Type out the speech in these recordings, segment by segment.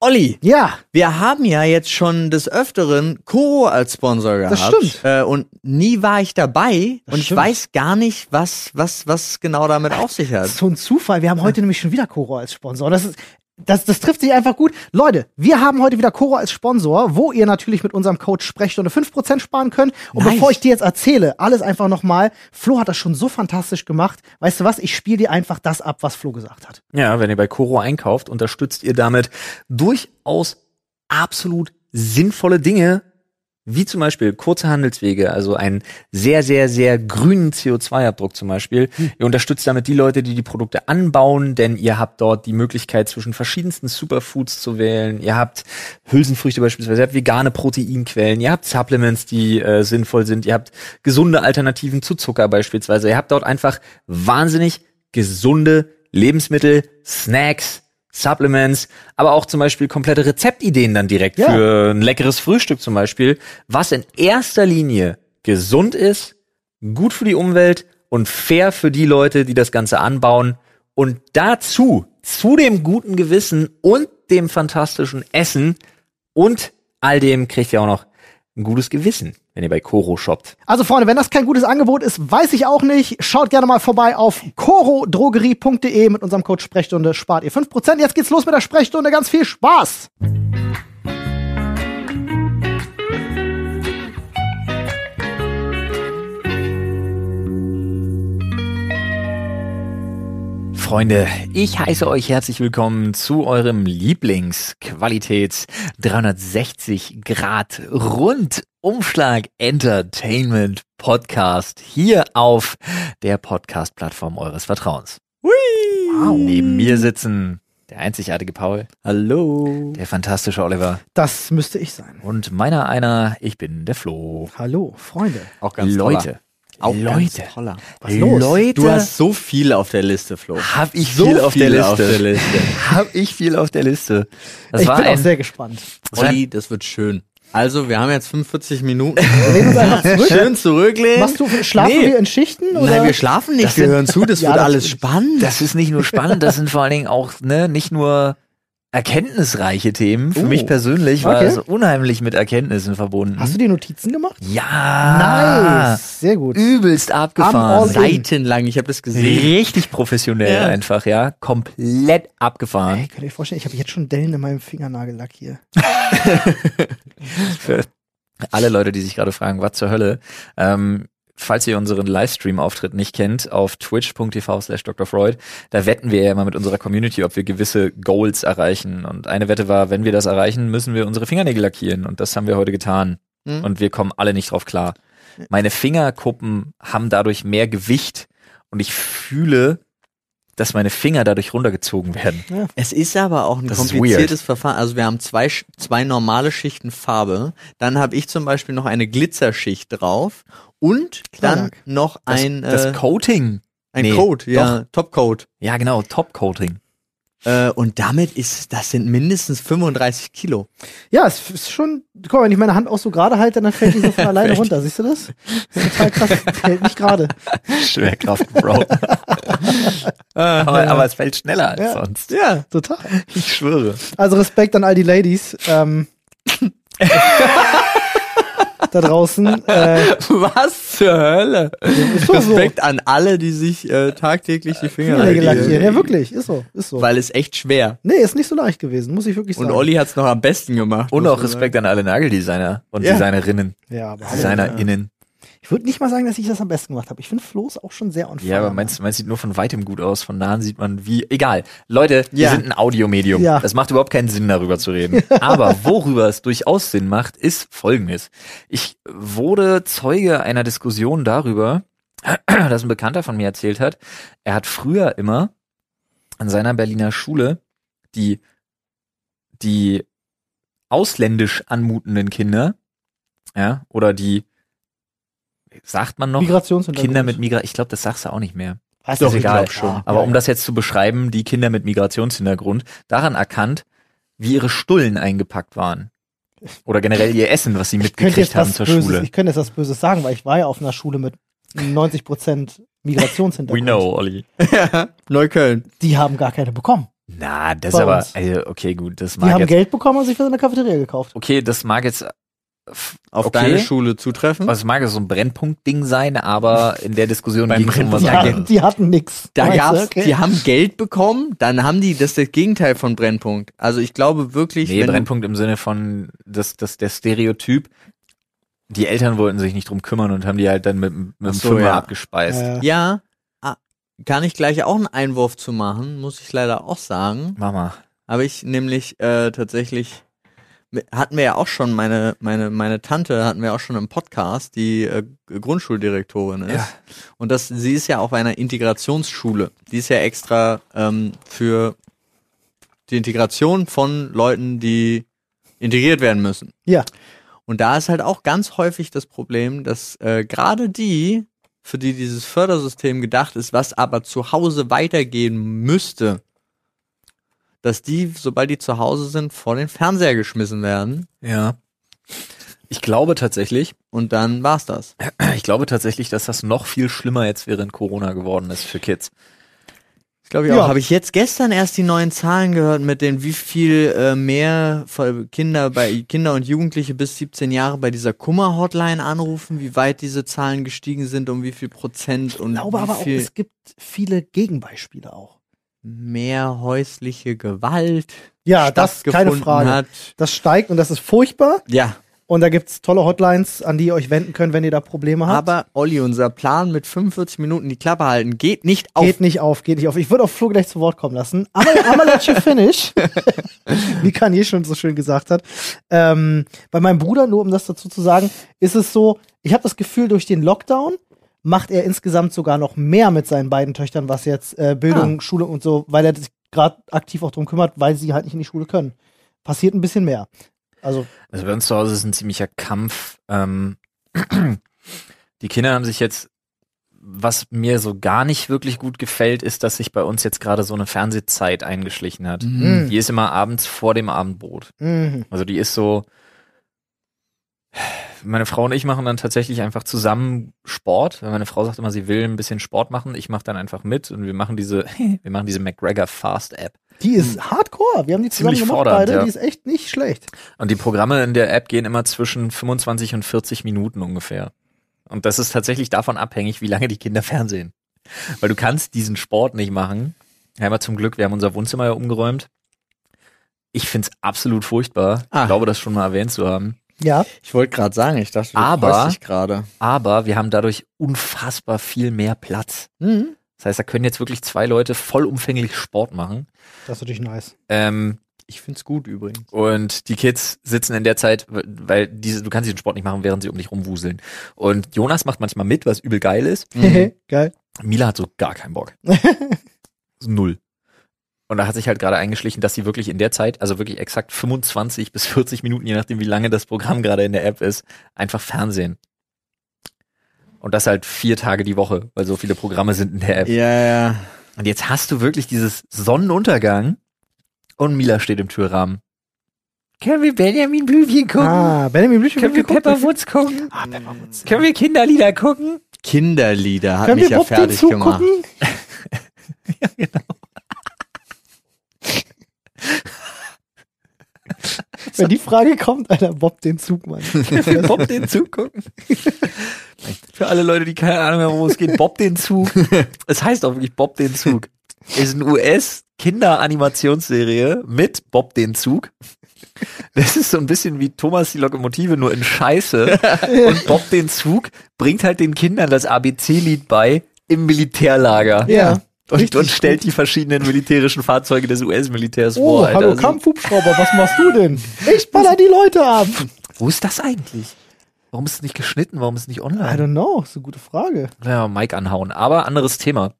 Olli, Ja, wir haben ja jetzt schon des Öfteren Koro als Sponsor gehabt. Das stimmt. Äh, und nie war ich dabei Das und ich stimmt. weiß gar nicht, was, was, was genau damit auf sich hat. das ist so ein Zufall. Wir haben heute nämlich schon wieder Koro als Sponsor. Das ist das, das trifft sich einfach gut. Leute, wir haben heute wieder Koro als Sponsor, wo ihr natürlich mit unserem Code Sprechstunde 5% sparen könnt. Und Nice. bevor ich dir jetzt erzähle, alles einfach nochmal, Flo hat das schon so fantastisch gemacht. Weißt du was? Ich spiele dir einfach das ab, was Flo gesagt hat. Ja, wenn ihr bei Koro einkauft, unterstützt ihr damit durchaus absolut sinnvolle Dinge, wie zum Beispiel kurze Handelswege, also einen sehr, sehr, sehr grünen CO2-Abdruck zum Beispiel. Ihr unterstützt damit die Leute, die die Produkte anbauen, denn ihr habt dort die Möglichkeit, zwischen verschiedensten Superfoods zu wählen. Ihr habt Hülsenfrüchte beispielsweise, ihr habt vegane Proteinquellen, ihr habt Supplements, die äh, sinnvoll sind, ihr habt gesunde Alternativen zu Zucker beispielsweise. Ihr habt dort einfach wahnsinnig gesunde Lebensmittel, Snacks, Supplements, aber auch zum Beispiel komplette Rezeptideen dann direkt Ja. für ein leckeres Frühstück zum Beispiel, was in erster Linie gesund ist, gut für die Umwelt und fair für die Leute, die das Ganze anbauen. Und dazu, zu dem guten Gewissen und dem fantastischen Essen und all dem kriegt ihr auch noch ein gutes Gewissen, wenn ihr bei Koro shoppt. Also Freunde, wenn das kein gutes Angebot ist, weiß ich auch nicht. Schaut gerne mal vorbei auf corodrogerie.de mit unserem Code Sprechstunde spart ihr 5%. Jetzt geht's los mit der Sprechstunde. Ganz viel Spaß. Freunde, ich heiße euch herzlich willkommen zu eurem Lieblingsqualitäts 360 Grad Rundumschlag Entertainment Podcast hier auf der Podcast Plattform eures Vertrauens. Wow. Neben mir sitzen der einzigartige Paul, Hallo. der fantastische Oliver Das müsste ich sein. und meiner einer, ich bin der Flo. Hallo, Freunde. Auch Leute, Auch Leute, Ganz toller. Was los? Leute, Du hast so viel auf der Liste, Flo. hab ich So viel auf der viel Liste. auf der Liste. Hab ich viel auf der Liste. Das ich war bin auch ein, sehr gespannt. Olli, das wird schön. Also, wir haben jetzt 45 Minuten. Wir lehnen uns einfach zurück. Schön zurücklehnen. Machst du, schlafen Nee. wir in Schichten? Oder? Nein, wir schlafen nicht, Das wir sind- hören zu, das Ja, wird das- alles spannend. Das ist nicht nur spannend, das sind vor allen Dingen auch ne, nicht nur erkenntnisreiche Themen. Für Oh. mich persönlich war Okay. es unheimlich mit Erkenntnissen verbunden. Hast du dir Notizen gemacht? ja, Nice. Sehr gut. übelst abgefahren. Seitenlang, ich habe das gesehen. Richtig professionell Ja. einfach, ja. Komplett abgefahren. Ey, könnt ihr euch vorstellen, ich habe jetzt schon Dellen in meinem Fingernagellack hier. Für alle Leute, die sich gerade fragen, was zur Hölle. Ähm, falls ihr unseren Livestream-Auftritt nicht kennt, auf twitch.tv slash Dr. Freud, da wetten wir ja immer mit unserer Community, ob wir gewisse Goals erreichen. Und eine Wette war, wenn wir das erreichen, müssen wir unsere Fingernägel lackieren. Und das haben wir heute getan. Mhm. Und wir kommen alle nicht drauf klar. Meine Fingerkuppen haben dadurch mehr Gewicht und ich fühle, dass meine Finger dadurch runtergezogen werden. Es ist aber auch ein Das kompliziertes Verfahren. Also wir haben zwei, zwei normale Schichten Farbe. Dann habe ich zum Beispiel noch eine Glitzerschicht drauf. Und dann Klarlack. noch Das, ein, das äh, Coating. ein nee, Coat, ja, Topcoat. Ja, genau, Top-Coating. Äh, und damit ist, das sind mindestens 35 Kilo. Ja, es ist schon, guck mal, wenn ich meine Hand auch so gerade halte, dann fällt die so von alleine runter. Siehst du das? Das ist total krass. Fällt nicht gerade. Schwerkraft, Bro. aber, aber es fällt schneller als Ja. sonst. Ja. Total. Ich schwöre. Also Respekt an all die Ladies. Ähm, da draußen. Äh, Was zur Hölle? ist so, so. Respekt an alle, die sich äh, tagtäglich die Finger lackieren. Ja, wirklich. Ist so. Ist so. Weil es echt schwer. nee, ist nicht so leicht gewesen. Muss ich wirklich Und sagen. Olli hat's noch am besten gemacht. Und auch Respekt an alle Nageldesigner und Ja. Designerinnen. Ja, aber DesignerInnen. Ich würde nicht mal sagen, dass ich das am besten gemacht habe. Ich finde Flo's auch schon sehr on fire. Ja, aber meins, meins sieht nur von weitem gut aus. Von nahen sieht man wie. Egal. Leute, wir Ja. sind ein Audiomedium. Ja. Das macht überhaupt keinen Sinn, darüber zu reden. Aber worüber es durchaus Sinn macht, ist folgendes. Ich wurde Zeuge einer Diskussion darüber, dass ein Bekannter von mir erzählt hat, er hat früher immer an seiner Berliner Schule die, die ausländisch anmutenden Kinder, ja, oder die, sagt man noch. Kinder mit Migra, ich glaube, das sagst du auch nicht mehr. Weiß Doch, ich egal. schon. Aber ja, um das jetzt zu beschreiben, die Kinder mit Migrationshintergrund, daran erkannt, wie ihre Stullen eingepackt waren. Oder generell ihr Essen, was sie mitgekriegt haben zur Böses, Schule. Ich könnte jetzt was Böses sagen, weil ich war ja auf einer Schule mit 90 Prozent We Migrationshintergrund. know, Olli. Ja, Neukölln. Die haben gar keine bekommen. Na, das Bei ist aber, also, okay, gut, das Die mag haben jetzt, Geld bekommen und sich was in der Cafeteria gekauft. okay, das mag jetzt Auf okay. deine Schule zutreffen? Also es mag jetzt so ein Brennpunkt-Ding sein, aber in der Diskussion ging es um was hatten, die hatten nix. Da gab's, okay. die haben Geld bekommen, dann haben die, das ist das Gegenteil von Brennpunkt. Also ich glaube wirklich, Nee, wenn Brennpunkt im Sinne von, das, das, der Stereotyp, die Eltern wollten sich nicht drum kümmern und haben die halt dann mit, mit dem so, Fünfer ja. abgespeist. Äh, ja, ah, kann ich gleich auch einen Einwurf zu machen, muss ich leider auch sagen. Mama. Habe ich nämlich äh, tatsächlich hatten wir ja auch schon meine meine meine Tante hatten wir auch schon im Podcast, die äh, Grundschuldirektorin ist Ja. und das sie ist ja auf einer Integrationsschule. Die ist ja extra ähm, für die Integration von Leuten, die integriert werden müssen. Ja. Und da ist halt auch ganz häufig das Problem, dass äh, gerade die, für die dieses Fördersystem gedacht ist, was aber zu Hause weitergehen müsste, dass die, sobald die zu Hause sind, vor den Fernseher geschmissen werden. Ja. Ich glaube tatsächlich, Und dann war's das. ich glaube tatsächlich, dass das noch viel schlimmer jetzt während Corona geworden ist für Kids. Das glaube ich Ja. auch. Habe ich jetzt gestern erst die neuen Zahlen gehört, mit den wie viel äh, mehr Kinder bei Kinder und Jugendliche bis 17 Jahre bei dieser Kummer-Hotline anrufen, wie weit diese Zahlen gestiegen sind, um wie viel Prozent und Ich glaube wie aber auch, viel es gibt viele Gegenbeispiele auch. Mehr häusliche Gewalt Ja, das keine Frage. hat. Das steigt und das ist furchtbar. Ja, Und da gibt's tolle Hotlines, an die ihr euch wenden könnt, wenn ihr da Probleme habt. aber Olli, unser Plan mit 45 Minuten die Klappe halten geht nicht auf. Geht nicht auf, geht nicht auf. Ich würde auf Flo gleich zu Wort kommen lassen. Aber I'm let you finish. Wie Kanye schon so schön gesagt hat. Ähm, bei meinem Bruder, nur um das dazu zu sagen, ist es so, ich habe das Gefühl, durch den Lockdown macht er insgesamt sogar noch mehr mit seinen beiden Töchtern, was jetzt äh, Bildung, Schule und so, weil er sich gerade aktiv auch drum kümmert, weil sie halt nicht in die Schule können. Passiert ein bisschen mehr. Also, Also bei uns zu Hause ist ein ziemlicher Kampf. Ähm, die Kinder haben sich jetzt, was mir so gar nicht wirklich gut gefällt, ist, dass sich bei uns jetzt gerade so eine Fernsehzeit eingeschlichen hat. Mhm. Die ist immer abends vor dem Abendbrot. mh, Also die ist so. Meine Frau und ich machen dann tatsächlich einfach zusammen Sport. Meine Frau sagt immer, sie will ein bisschen Sport machen. Ich mache dann einfach mit und wir machen diese, wir machen diese McGregor Fast App. die ist hardcore. Wir haben die zusammen Ziemlich gemacht, fordernd, beide. ja. Die ist echt nicht schlecht. Und die Programme in der App gehen immer zwischen 25 und 40 Minuten ungefähr. Und das ist tatsächlich davon abhängig, wie lange die Kinder fernsehen. Weil du kannst diesen Sport nicht machen. Ja, aber zum Glück, wir haben unser Wohnzimmer ja umgeräumt. Ich find's absolut furchtbar. Ah. Ich glaube, das schon mal erwähnt zu haben. Ja. Ich wollte gerade sagen, ich dachte, du Aber- gerade. Aber wir haben dadurch unfassbar viel mehr Platz. Mhm. Das heißt, da können jetzt wirklich zwei Leute vollumfänglich Sport machen. Das ist natürlich nice. Ähm, Ich find's gut übrigens. Und die Kids sitzen in der Zeit, weil diese, du kannst diesen Sport nicht machen, während sie um dich rumwuseln. Und Jonas macht manchmal mit, was übel geil ist. Mhm. Geil. Mila hat so gar keinen Bock. Null. Und da hat sich halt gerade eingeschlichen, dass sie wirklich in der Zeit, also wirklich exakt 25 bis 40 Minuten, je nachdem wie lange das Programm gerade in der App ist, einfach Fernsehen. Und das halt vier Tage die Woche, weil so viele Programme sind in der App. Ja, ja. Und jetzt hast du wirklich dieses Sonnenuntergang und Mila steht im Türrahmen. Können wir Benjamin Blümchen gucken? Ah, Benjamin Blümchen. Können wir gucken? Pepperwoods gucken? Ah, Pepperwoods. Können wir Kinderlieder gucken? Kinderlieder hat Können mich wir ja fertig gemacht. gucken? Wenn die Frage kommt, Alter, Bob den Zug, Mann. Bob den Zug gucken? Für alle Leute, die keine Ahnung haben, worum es geht, Bob den Zug. Es heißt auch wirklich Bob den Zug. Ist ein US-Kinderanimationsserie mit Bob den Zug. Das ist so ein bisschen wie Thomas die Lokomotive, nur in Scheiße. Und Bob den Zug bringt halt den Kindern das ABC-Lied bei im Militärlager. Ja. Und, und stellt die verschiedenen militärischen Fahrzeuge des US-Militärs Oh, vor. Alter. hallo Also, Kampfhubschrauber, was machst du denn? Ich baller die Leute ab. Wo ist das eigentlich? Warum ist es nicht geschnitten? Warum ist es nicht I online? don't know, ist eine gute Frage. Ja, Mike anhauen. Aber anderes Thema.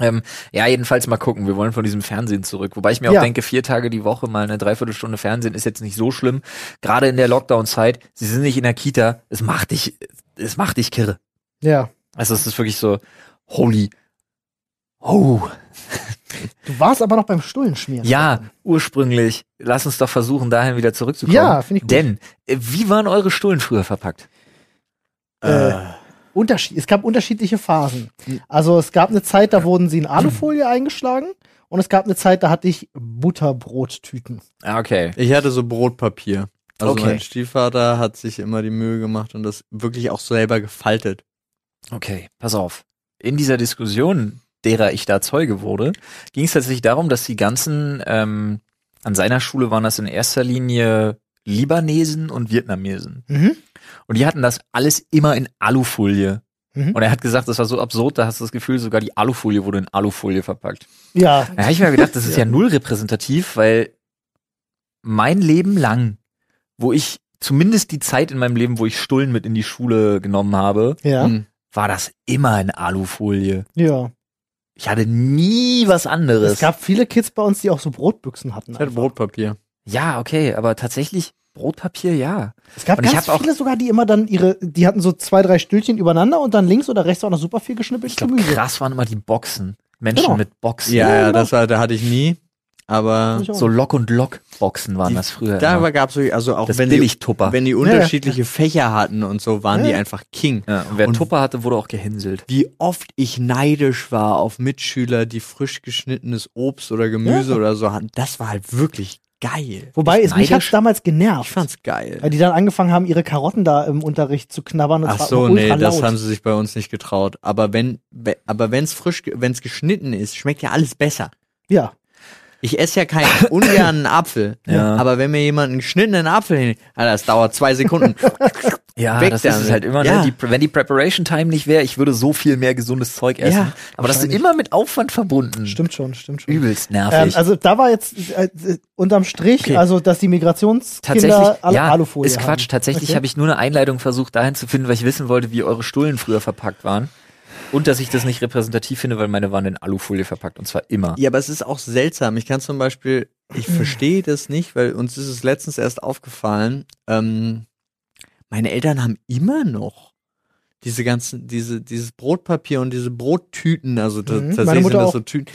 Ähm, ja, jedenfalls mal gucken. Wir wollen von diesem Fernsehen zurück. Wobei ich mir Ja. auch denke, vier Tage die Woche mal eine Dreiviertelstunde Fernsehen ist jetzt nicht so schlimm. Gerade in der Lockdown-Zeit. Sie sind nicht in der Kita. Es macht dich, es macht dich kirre. Ja. Also es ist wirklich so, holy, oh. Du warst aber noch beim Stullenschmieren. Ja, ursprünglich. Lass uns doch versuchen, dahin wieder zurückzukommen. Ja, finde ich gut. Denn, äh, wie waren eure Stullen früher verpackt? Äh, Unterschied, es gab unterschiedliche Phasen. Also es gab eine Zeit, da wurden sie in Alufolie eingeschlagen Und es gab eine Zeit, da hatte ich Butterbrottüten. Ah, okay. Ich hatte so Brotpapier. Also Okay. mein Stiefvater hat sich immer die Mühe gemacht und das wirklich auch selber gefaltet. Okay, pass auf. In dieser Diskussion, derer ich da Zeuge wurde, ging es tatsächlich darum, dass die ganzen, ähm, an seiner Schule waren das in erster Linie Libanesen und Vietnamesen. Mhm. Und die hatten das alles immer in Alufolie. Mhm. Und er hat gesagt, das war so absurd, da hast du das Gefühl, sogar die Alufolie wurde in Alufolie verpackt. Ja, Da habe ich mir gedacht, das ist ja null repräsentativ, weil mein Leben lang, wo ich zumindest die Zeit in meinem Leben, wo ich Stullen mit in die Schule genommen habe, ja, war das immer in Alufolie. ja. Ich hatte nie was anderes. Es gab viele Kids bei uns, die auch so Brotbüchsen hatten. Ich hatte einfach. Brotpapier. ja, okay, aber tatsächlich Brotpapier, ja. Es gab Und ich ganz hab auch- viele sogar, die immer dann ihre, die hatten so zwei, drei Stühlchen übereinander und dann links oder rechts auch noch super viel Ich geschnippeltes glaube, Gemüse. krass waren immer die Boxen. Menschen Genau. mit Boxen. Ja, ja, genau. das war, da hatte ich nie. Aber. So Lock und Lock Boxen waren Die- das früher. da immer. gab es also auch das wenn die, wenn die unterschiedliche Fächer hatten und so, waren Ja, die ja. einfach King. Ja, und wer Und- Tupper hatte, wurde auch gehänselt. Wie oft ich neidisch war auf Mitschüler, die frisch geschnittenes Obst oder Gemüse Ja. oder so hatten. Das war halt wirklich geil. Wobei, Ich es, mich hat's damals genervt. Ich fand's geil. Weil die dann angefangen haben, ihre Karotten da im Unterricht zu knabbern und Ach so, nee, das haben sie sich bei uns nicht getraut. Aber wenn, we- aber wenn's frisch, wenn's geschnitten ist, schmeckt ja alles besser. Ja. Ich esse ja keinen ungern Apfel. Ja. Aber wenn mir jemand einen geschnittenen Apfel hin, Alter, das dauert zwei Sekunden. Ja, Weg das ist damit. es halt immer, Ja. ne? Die, wenn die Preparation Time nicht wäre, ich würde so viel mehr gesundes Zeug essen. Ja, aber das ist immer mit Aufwand verbunden. Stimmt schon, stimmt schon. Übelst Ähm, nervig. also da war jetzt äh, äh, unterm Strich, Okay. also dass die Migrationskinder Tatsächlich, alle ja, Alufolie ist Quatsch. haben. Tatsächlich Okay. habe ich nur eine Einleitung versucht, dahin zu finden, weil ich wissen wollte, wie eure Stullen früher verpackt waren. Und dass ich das nicht repräsentativ finde, weil meine waren in Alufolie verpackt und zwar immer. Ja, aber es ist auch seltsam. Ich kann zum Beispiel, ich verstehe das nicht, weil uns ist es letztens erst aufgefallen. Ähm, meine Eltern haben immer noch diese ganzen, diese, dieses Brotpapier und diese Brottüten, also Mhm, meine tatsächlich sind Mutter das so Tüten.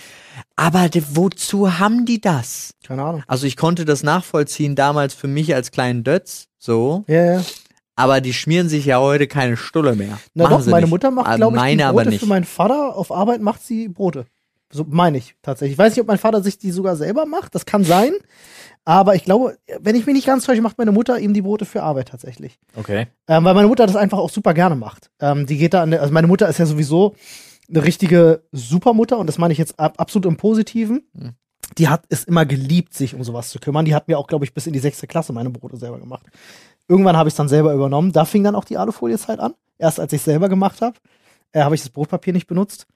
Aber de, wozu haben die das? Keine Ahnung. Also ich konnte das nachvollziehen damals für mich als kleinen Dötz, so. Ja, ja. Aber die schmieren sich ja heute keine Stulle mehr. Na Machen doch, meine nicht. Mutter macht, Ah, glaube ich, die meine Brote aber nicht. für meinen Vater. Auf Arbeit macht sie Brote. So meine ich tatsächlich. Ich weiß nicht, ob mein Vater sich die sogar selber macht. Das kann sein. Aber ich glaube, wenn ich mich nicht ganz täusche, macht meine Mutter ihm die Brote für Arbeit tatsächlich. Okay. Ähm, weil meine Mutter das einfach auch super gerne macht. Ähm, die geht da an der, also meine Mutter ist ja sowieso eine richtige Supermutter und das meine ich jetzt ab, absolut im Positiven. Hm. Die hat es immer geliebt, sich um sowas zu kümmern. Die hat mir auch, glaube ich, bis in die sechste Klasse meine Brote selber gemacht. Irgendwann habe ich es dann selber übernommen. Da fing dann auch die Alufoliezeit an. Erst als ich es selber gemacht habe, äh, habe ich das Brotpapier nicht benutzt.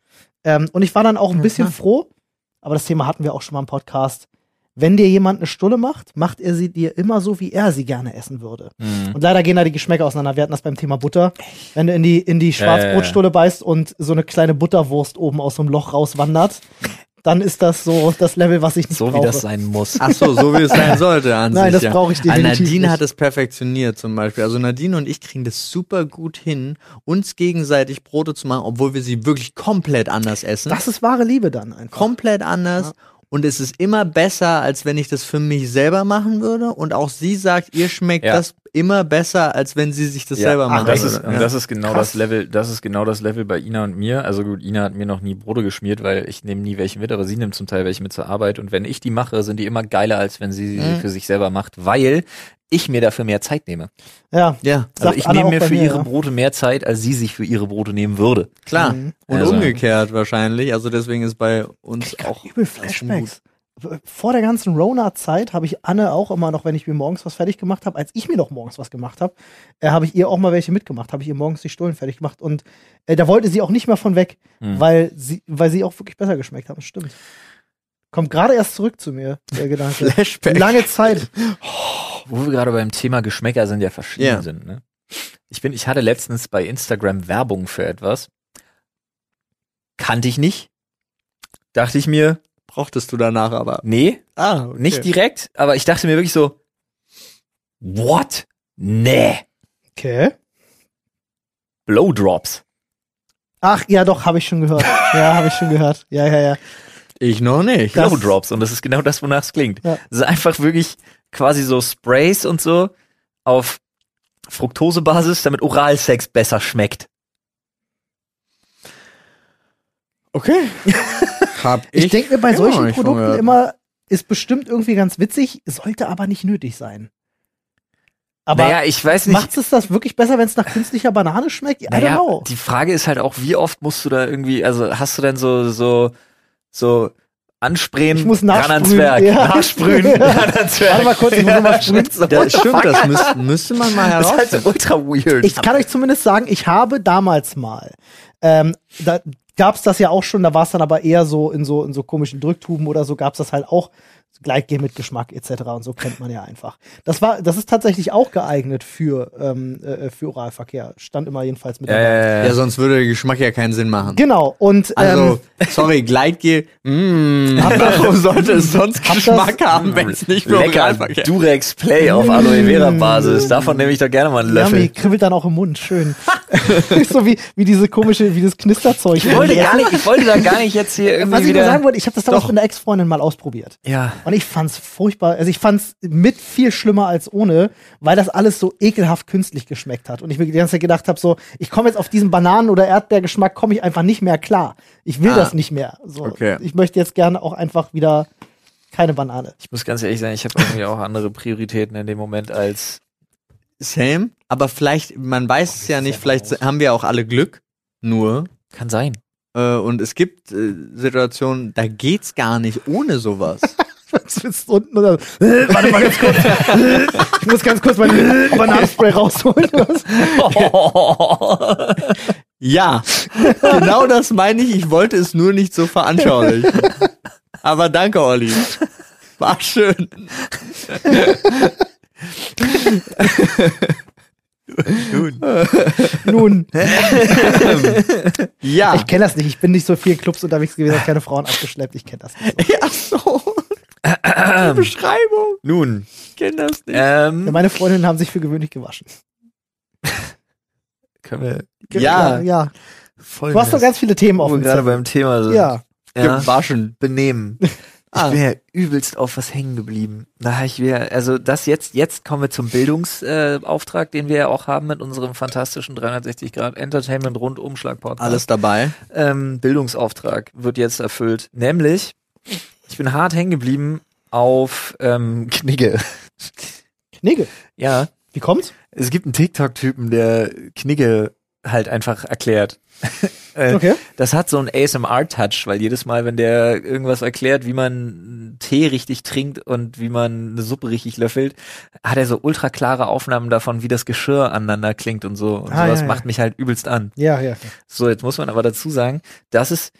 Ähm, und ich war dann auch ein bisschen Aha. froh, aber das Thema hatten wir auch schon mal im Podcast. Wenn dir jemand eine Stulle macht, macht er sie dir immer so, wie er sie gerne essen würde. Mhm. Und leider gehen da die Geschmäcker auseinander. Wir hatten das beim Thema Butter. Wenn du in die, in die Schwarzbrotstulle beißt und so eine kleine Butterwurst oben aus so einem Loch rauswandert, dann ist das so das Level, was ich nicht So brauche. wie das sein muss. Ach so, so wie es sein sollte an Nein, sich. das ja. brauche ich definitiv Nadine nicht. hat es perfektioniert zum Beispiel. Also Nadine und ich kriegen das super gut hin, uns gegenseitig Brote zu machen, obwohl wir sie wirklich komplett anders essen. Das ist wahre Liebe dann einfach. komplett anders. Ja. Und es ist immer besser, als wenn ich das für mich selber machen würde. Und auch sie sagt, ihr schmeckt Ja. das immer besser, als wenn sie sich das Ja, selber ach, machen das würde. ist, und ja. das ist genau Krass. das Level, das ist genau das Level bei Ina und mir. Also gut, Ina hat mir noch nie Brote geschmiert, weil ich nehme nie welche mit, aber sie nimmt zum Teil welche mit zur Arbeit. Und wenn ich die mache, sind die immer geiler, als wenn sie sie Mhm. für sich selber macht, weil ich mir dafür mehr Zeit nehme. Ja, ja, Also ich Anna nehme mir für mir, ihre ja. Brote mehr Zeit, als sie sich für ihre Brote nehmen würde. klar. Mhm. Und Also- umgekehrt wahrscheinlich. Also deswegen ist bei uns auch übel auch schon Flashbacks. Vor der ganzen Rona-Zeit habe ich Anne auch immer noch, wenn ich mir morgens was fertig gemacht habe, als ich mir noch morgens was gemacht habe, äh, habe ich ihr auch mal welche mitgemacht, habe ich ihr morgens die Stullen fertig gemacht und äh, da wollte sie auch nicht mehr von weg, Mhm. weil sie, weil sie auch wirklich besser geschmeckt haben. Stimmt. Kommt gerade erst zurück zu mir, der Gedanke. Flashback. Lange Zeit. Wo wir gerade beim Thema Geschmäcker sind, ja verschieden Ja. sind. Ne? Ich bin, ich hatte letztens bei Instagram Werbung für etwas. Kannte ich nicht. Dachte ich mir, Brauchtest du danach aber. nee, Ah, okay. nicht direkt, aber ich dachte mir wirklich so, what? Nee. Okay. Blowdrops. Ach, ja, doch, habe ich schon gehört. Ja, habe ich schon gehört. Ja, ja, ja. Ich noch nicht. Blowdrops. Und das ist genau das, wonach es klingt. Ja. Das ist einfach wirklich quasi so Sprays und so auf Fructosebasis, damit Oralsex besser schmeckt. Okay. Hab Ich denke mir bei solchen Produkten gehört. immer, ist bestimmt irgendwie ganz witzig, sollte aber nicht nötig sein. Aber naja, ich weiß nicht. macht es das wirklich besser, wenn es nach künstlicher Banane schmeckt? I don't Naja, know. die Frage ist halt auch, wie oft musst du da irgendwie, also hast du denn so, so, so ansprühen, Ich muss nachsprühen, ran ans Werk, ja. nachsprühen, Ja. ran ans Werk. Warte mal kurz, ich muss mal sprühen. Das stimmt, das müsste, müsste man mal Das ist halt so herausfinden. ultra weird. Ich kann euch zumindest sagen, ich habe damals mal, ähm, da gab's das ja auch schon, da war es dann aber eher so in so in so komischen Drücktuben oder so, gab's das halt auch. Gleitgel mit Geschmack etc. und so kennt man ja einfach. Das war, das ist tatsächlich auch geeignet für, ähm, äh, für Oralverkehr. Stand immer jedenfalls mit ja, dabei. ja, ja. Ja, sonst würde der Geschmack ja keinen Sinn machen. Genau, und Also, ähm, sorry, Gleitgel, mm, warum sollte es sonst Hab das- Geschmack haben, wenn es nicht für Lecker Oralverkehr Durex Play auf Aloe Vera Basis. Davon nehme ich doch gerne mal einen Löffel. Yummy, kribbelt dann auch im Mund, schön. so wie, wie diese komische, wie das Knisterzeug. Ich wollte gar nicht, ich wollte da gar nicht jetzt hier irgendwie Was ich nur wieder. sagen wollte, ich habe das damals Doch. mit einer Ex-Freundin mal ausprobiert. ja. Und ich fand's furchtbar. Also ich fand's mit viel schlimmer als ohne, weil das alles so ekelhaft künstlich geschmeckt hat. Und ich mir die ganze Zeit gedacht habe, so, ich komme jetzt auf diesen Bananen- oder Erdbeergeschmack, komme ich einfach nicht mehr klar. Ich will Ah. das nicht mehr. So, Okay. Ich möchte jetzt gerne auch einfach wieder keine Banane. Ich muss ganz ehrlich sagen, ich habe irgendwie auch andere Prioritäten in dem Moment als. Same, aber vielleicht, man weiß es ja nicht, vielleicht haben wir auch alle Glück, nur. Kann sein. Äh, und es gibt äh, Situationen, da geht's gar nicht ohne sowas. Unten oder äh, warte mal ganz kurz. Ich muss ganz kurz mein Bananenspray rausholen. Was? ja, genau das meine ich. Ich wollte es nur nicht so veranschaulichen. Aber danke, Olli. War schön. Nun, Ja. ich kenne das nicht. Ich bin nicht so viel in Clubs unterwegs gewesen, habe keine Frauen abgeschleppt. Ich kenne das nicht. So. Ja, so. Die Beschreibung. Nun, Ich kenn das nicht. ähm, Ja, meine Freundinnen haben sich für gewöhnlich gewaschen. können wir Ja. ja. voll. Du hast doch ganz viele Themen wo auf wir gerade beim Thema sind. Ja. ja. Gewaschen. Benehmen. Ich Ah. bin ja übelst auf was hängen geblieben. Hab ich wieder, also das jetzt, jetzt kommen wir zum Bildungsauftrag, äh, den wir ja auch haben mit unserem fantastischen 360 Grad Entertainment Rundumschlag Podcast. Alles dabei. ähm, Bildungsauftrag wird jetzt erfüllt. Nämlich, ich bin hart hängen geblieben auf ähm, Knigge. Knigge. Ja, Wie kommt's? es gibt einen TikTok-Typen, der Knigge halt einfach erklärt. Äh, Okay. Das hat so einen ASMR-Touch, weil jedes Mal, wenn der irgendwas erklärt, wie man Tee richtig trinkt und wie man eine Suppe richtig löffelt, hat er so ultra klare Aufnahmen davon, wie das Geschirr aneinander klingt und so. Und Ah, sowas ja, ja. macht mich halt übelst an. Ja, ja. So, jetzt muss man aber dazu sagen, dass es äh,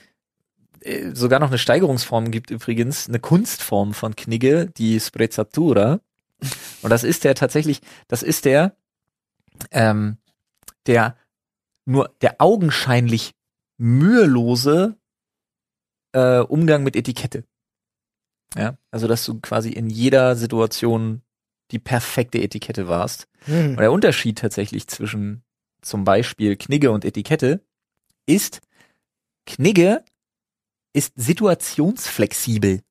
sogar noch eine Steigerungsform gibt übrigens, eine Kunstform von Knigge, die Sprezzatura. Und das ist der tatsächlich, das ist der, ähm, der nur der augenscheinlich mühelose äh, Umgang mit Etikette. Ja, also dass du quasi in jeder Situation die perfekte Etikette warst. Hm. Und der Unterschied tatsächlich zwischen zum Beispiel Knigge und Etikette ist, Knigge ist situationsflexibel.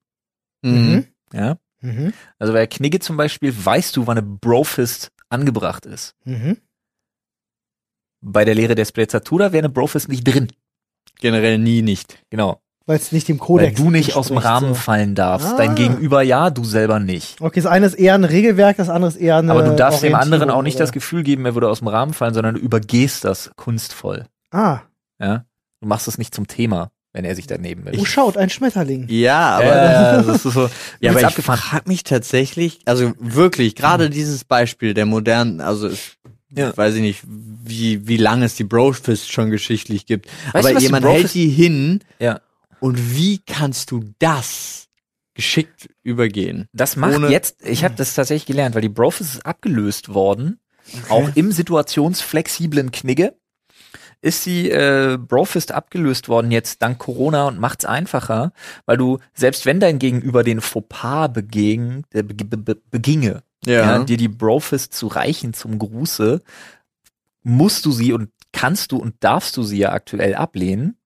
Mhm. Ja? Mhm. Also bei Knigge zum Beispiel weißt du, wann eine Brofist angebracht ist. Mhm. Bei der Lehre der Sprezzatura wäre eine Brofist nicht drin. Generell nie nicht. Genau. Weil es nicht dem Weil Kodex du nicht aus dem Rahmen so. fallen darfst. Ah. Dein Gegenüber ja, du selber nicht. Okay, das eine ist eher ein Regelwerk, das andere ist eher eine Aber du darfst dem anderen auch nicht oder? das Gefühl geben, er würde aus dem Rahmen fallen, sondern du übergehst das kunstvoll. Ah, Ja? Du machst es nicht zum Thema, wenn er sich daneben oh will. schaut, ein Schmetterling. Ja, aber, ja, das ist so. ja, aber ich frage mich tatsächlich, also wirklich, gerade dieses Beispiel der modernen, also ich Ja. weiß ich nicht, wie, wie lange es die Brofist schon geschichtlich gibt, Weißt du, aber die jemand hält die hin Ja. und wie kannst du das geschickt übergehen? Das macht Ohne- jetzt, ich habe das tatsächlich gelernt, weil die Brofist ist abgelöst worden, auch im situationsflexiblen Knigge ist die äh, Brofist abgelöst worden jetzt dank Corona und macht's einfacher, weil du, selbst wenn dein Gegenüber den Fauxpas beging, der be be be beginge, ja. dir die Brofist zu reichen zum Gruße, musst du sie und kannst du und darfst du sie ja aktuell ablehnen,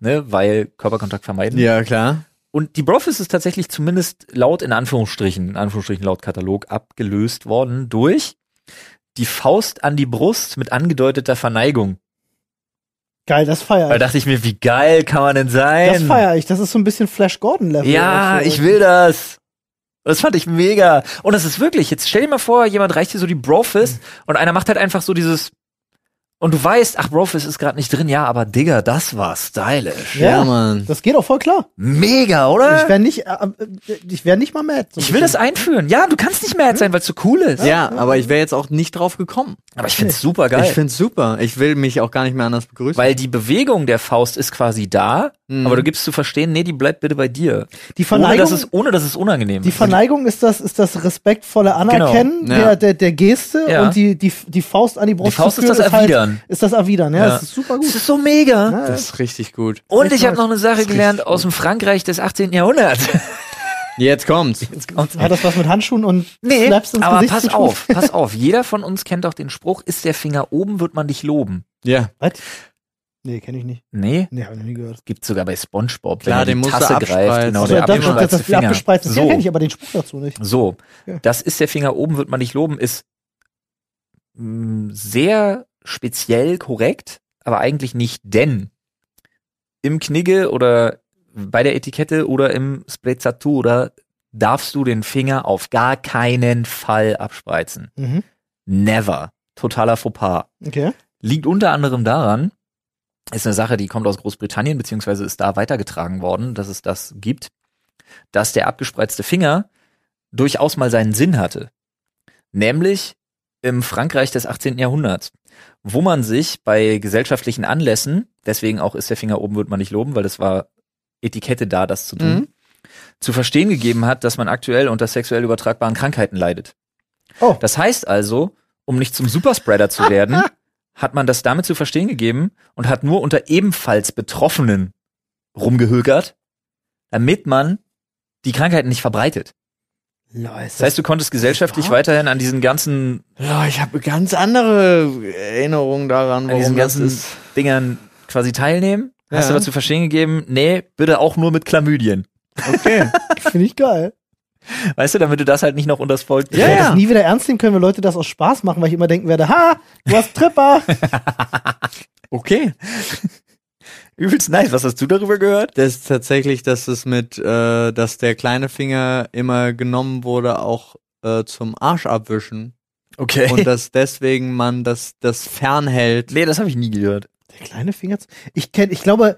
ne, weil Körperkontakt vermeiden. Ja, klar. Und die Brofist ist tatsächlich zumindest laut in Anführungsstrichen, in Anführungsstrichen laut Katalog abgelöst worden durch die Faust an die Brust mit angedeuteter Verneigung. Geil, das feier Da ich. dachte ich mir, wie geil kann man denn sein? Das feier ich. Das ist so ein bisschen Flash Gordon-Level. Ja, ich will das. Das fand ich mega. Und es ist wirklich, jetzt stell dir mal vor, jemand reicht dir so die Brofist und einer macht halt einfach so dieses und du weißt, ach, Brofist ist gerade nicht drin, ja, aber Digga, das war stylisch. Ja, Ja, Mann. Das geht auch voll klar. Mega, Ich oder? wäre nicht, äh, äh, ich wäre nicht mal mad. so Ich will das einführen. Ja, du kannst nicht mad sein, weil es so cool ist. Ja, aber ich wäre jetzt auch nicht drauf gekommen. Aber ich find's super geil. Ich find's super. Ich will mich auch gar nicht mehr anders begrüßen. weil die Bewegung der Faust ist quasi da, Mhm. aber du gibst zu verstehen, nee, die bleibt bitte bei dir. Die Ohne Verneigung, dass, es, ohne dass es unangenehm die ist. Verneigung ist das, ist das respektvolle Anerkennen Genau. Ja. der, der, der Geste Ja. und die, die, die Faust an die Brust Die Faust ist das Erwidern. Halt, ist das Erwidern, ja, Ja. das ist super Das gut. ist so mega. Ja, das ist richtig gut. Und ich habe noch eine Sache gelernt aus dem Frankreich des 18. Jahrhunderts. Jetzt kommt's. Hat das was mit Handschuhen und Nee, Slaps ins aber Gesicht pass auf, pass auf. Jeder von uns kennt doch den Spruch, ist der Finger oben, wird man dich loben. Ja. Was? Nee, kenne ich nicht. Nee, Nee, hab ich noch nie gehört. gibt sogar bei Spongebob, Klar, wenn er den die Tasse greift. Genau, Also der das, das, das, das, Finger. abgespreizte Finger So, kenne ich, aber den Spruch dazu nicht. so. Ja. Das ist der Finger oben, wird man dich loben, ist mh, sehr speziell korrekt, aber eigentlich nicht, denn im Knigge oder bei der Etikette oder im Sprezzatura darfst du den Finger auf gar keinen Fall abspreizen. Mhm. Never. Totaler Fauxpas. Okay. Liegt unter anderem daran, ist eine Sache, die kommt aus Großbritannien, beziehungsweise ist da weitergetragen worden, dass es das gibt, dass der abgespreizte Finger durchaus mal seinen Sinn hatte. Nämlich im Frankreich des 18. Jahrhunderts, wo man sich bei gesellschaftlichen Anlässen, deswegen auch ist der Finger oben, wird man nicht loben, weil es war Etikette da, das zu tun, Mhm. zu verstehen gegeben hat, dass man aktuell unter sexuell übertragbaren Krankheiten leidet. Oh. Das heißt also, um nicht zum Superspreader zu werden, hat man das damit zu verstehen gegeben und hat nur unter ebenfalls Betroffenen rumgehökert, damit man die Krankheiten nicht verbreitet. Das heißt, du konntest gesellschaftlich weiterhin an diesen ganzen, Ja, ich habe ganz andere Erinnerungen daran, an diesen ganzen. Dingern quasi teilnehmen. Hast Ja. aber zu verstehen gegeben, nee, bitte auch nur mit Chlamydien. Okay. Finde ich geil. Weißt du, damit du das halt nicht noch unters Volk Ja, ja. das nie wieder ernst nehmen können, wenn Leute das aus Spaß machen, weil ich immer denken werde, ha, du hast Tripper. Okay. Übelst nice. Was hast du darüber gehört? Das ist tatsächlich, dass es mit, äh, dass der kleine Finger immer genommen wurde, auch äh, zum Arsch abwischen. Okay. Und dass deswegen man das, das fernhält. nee, das habe ich nie gehört. Der kleine Finger. Ich kenne, ich glaube,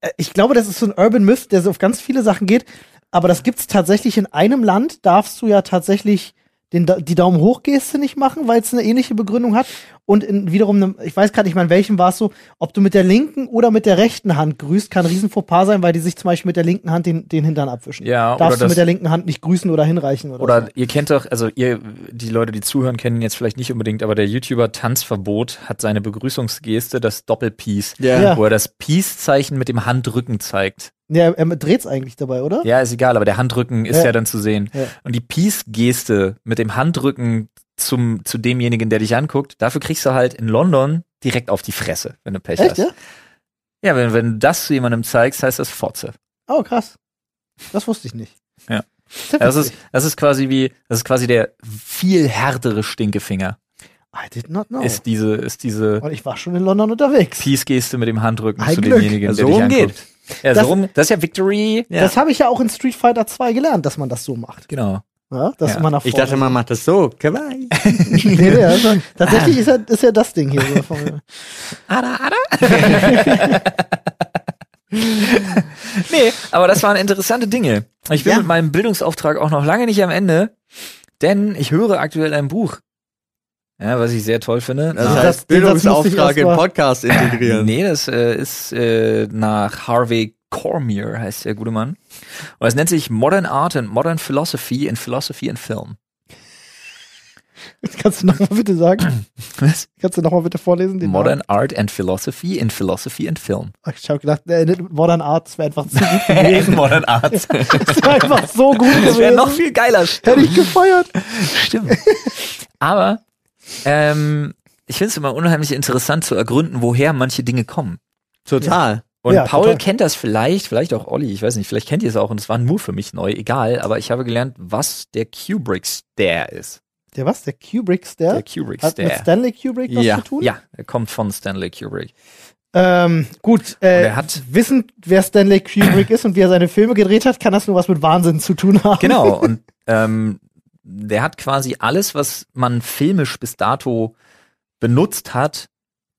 äh, ich glaube, das ist so ein Urban Myth, der so auf ganz viele Sachen geht. Aber das gibt's tatsächlich in einem Land, darfst du ja tatsächlich den, die Daumen hoch Geste nicht machen, weil es eine ähnliche Begründung hat. Und in wiederum, einem, ich weiß gerade nicht mal, in welchem war es so, ob du mit der linken oder mit der rechten Hand grüßt, kann ein riesen Fauxpas sein, weil die sich zum Beispiel mit der linken Hand den, den Hintern abwischen. Ja, Darfst oder du das- mit der linken Hand nicht grüßen oder hinreichen oder, Oder so. ihr kennt doch, also ihr, die Leute, die zuhören, kennen ihn jetzt vielleicht nicht unbedingt, aber der YouTuber Tanzverbot hat seine Begrüßungsgeste, das Doppelpeace, Ja. Ja. wo er das Peace-Zeichen mit dem Handrücken zeigt. Ja, er dreht's eigentlich dabei, oder? Ja, ist egal, aber der Handrücken ist Ja. ja, dann zu sehen. Ja. Und die Peace-Geste mit dem Handrücken zum, zu demjenigen, der dich anguckt, dafür kriegst du halt in London direkt auf die Fresse, wenn du Pech Echt, hast. ja? Ja, wenn, wenn du das zu jemandem zeigst, heißt das Fotze. Oh, krass. Das wusste ich nicht. Ja. Das ist, witzig. das ist quasi wie, das ist quasi der viel härtere Stinkefinger. I did not know. Ist diese, ist diese Und ich war schon in London unterwegs. Peace-Geste mit dem Handrücken Ein zu Glück. demjenigen, Ja, der so dich anguckt. Ja, Das- so rum, das ist ja Victory. Ja. Das habe ich ja auch in Street Fighter 2 gelernt, dass man das so macht. Genau. Ja, dass Ja. man nach Ich dachte, man macht das so. Kawaii. nee, nee, also, tatsächlich ist ja, ist ja das Ding hier. So Ada, ada. nee, aber das waren interessante Dinge. Ich bin Ja. mit meinem Bildungsauftrag auch noch lange nicht am Ende, denn ich höre aktuell ein Buch. Ja, was ich sehr toll finde. Das Ah. heißt, Bildungsauftrag im Podcast integrieren. Nee, das äh, ist äh, nach Harvey Cormier, heißt der gute Mann. Und es nennt sich Modern Art and Modern Philosophy in Philosophy and Film. kannst du nochmal bitte sagen? Was? Kannst du nochmal bitte vorlesen? Den Modern Art and Philosophy in Philosophy and Film. Namen? Ich habe gedacht, äh, Modern Art, das wäre einfach zu gut gewesen. Modern Art. Das wäre einfach so gut Das gewesen. wäre noch viel geiler. Hätte ich gefeiert. Stimmt. Aber ähm, ich finde es immer unheimlich interessant zu ergründen, woher manche Dinge kommen. Total. Und Ja, Paul total. kennt das vielleicht, vielleicht auch Olli, ich weiß nicht, vielleicht kennt ihr es auch und es war nur für mich neu, egal, aber ich habe gelernt, was der Kubrick Stare ist. Der was? Der Kubrick Der Stare? Kubrick Hat mit Stare. Stanley Kubrick was Ja. zu tun? Ja, er kommt von Stanley Kubrick. Ähm, gut, äh, hat- wissend, wer Stanley Kubrick ist und wie er seine Filme gedreht hat, kann das nur was mit Wahnsinn zu tun haben. Genau, und ähm, der hat quasi alles, was man filmisch bis dato benutzt hat,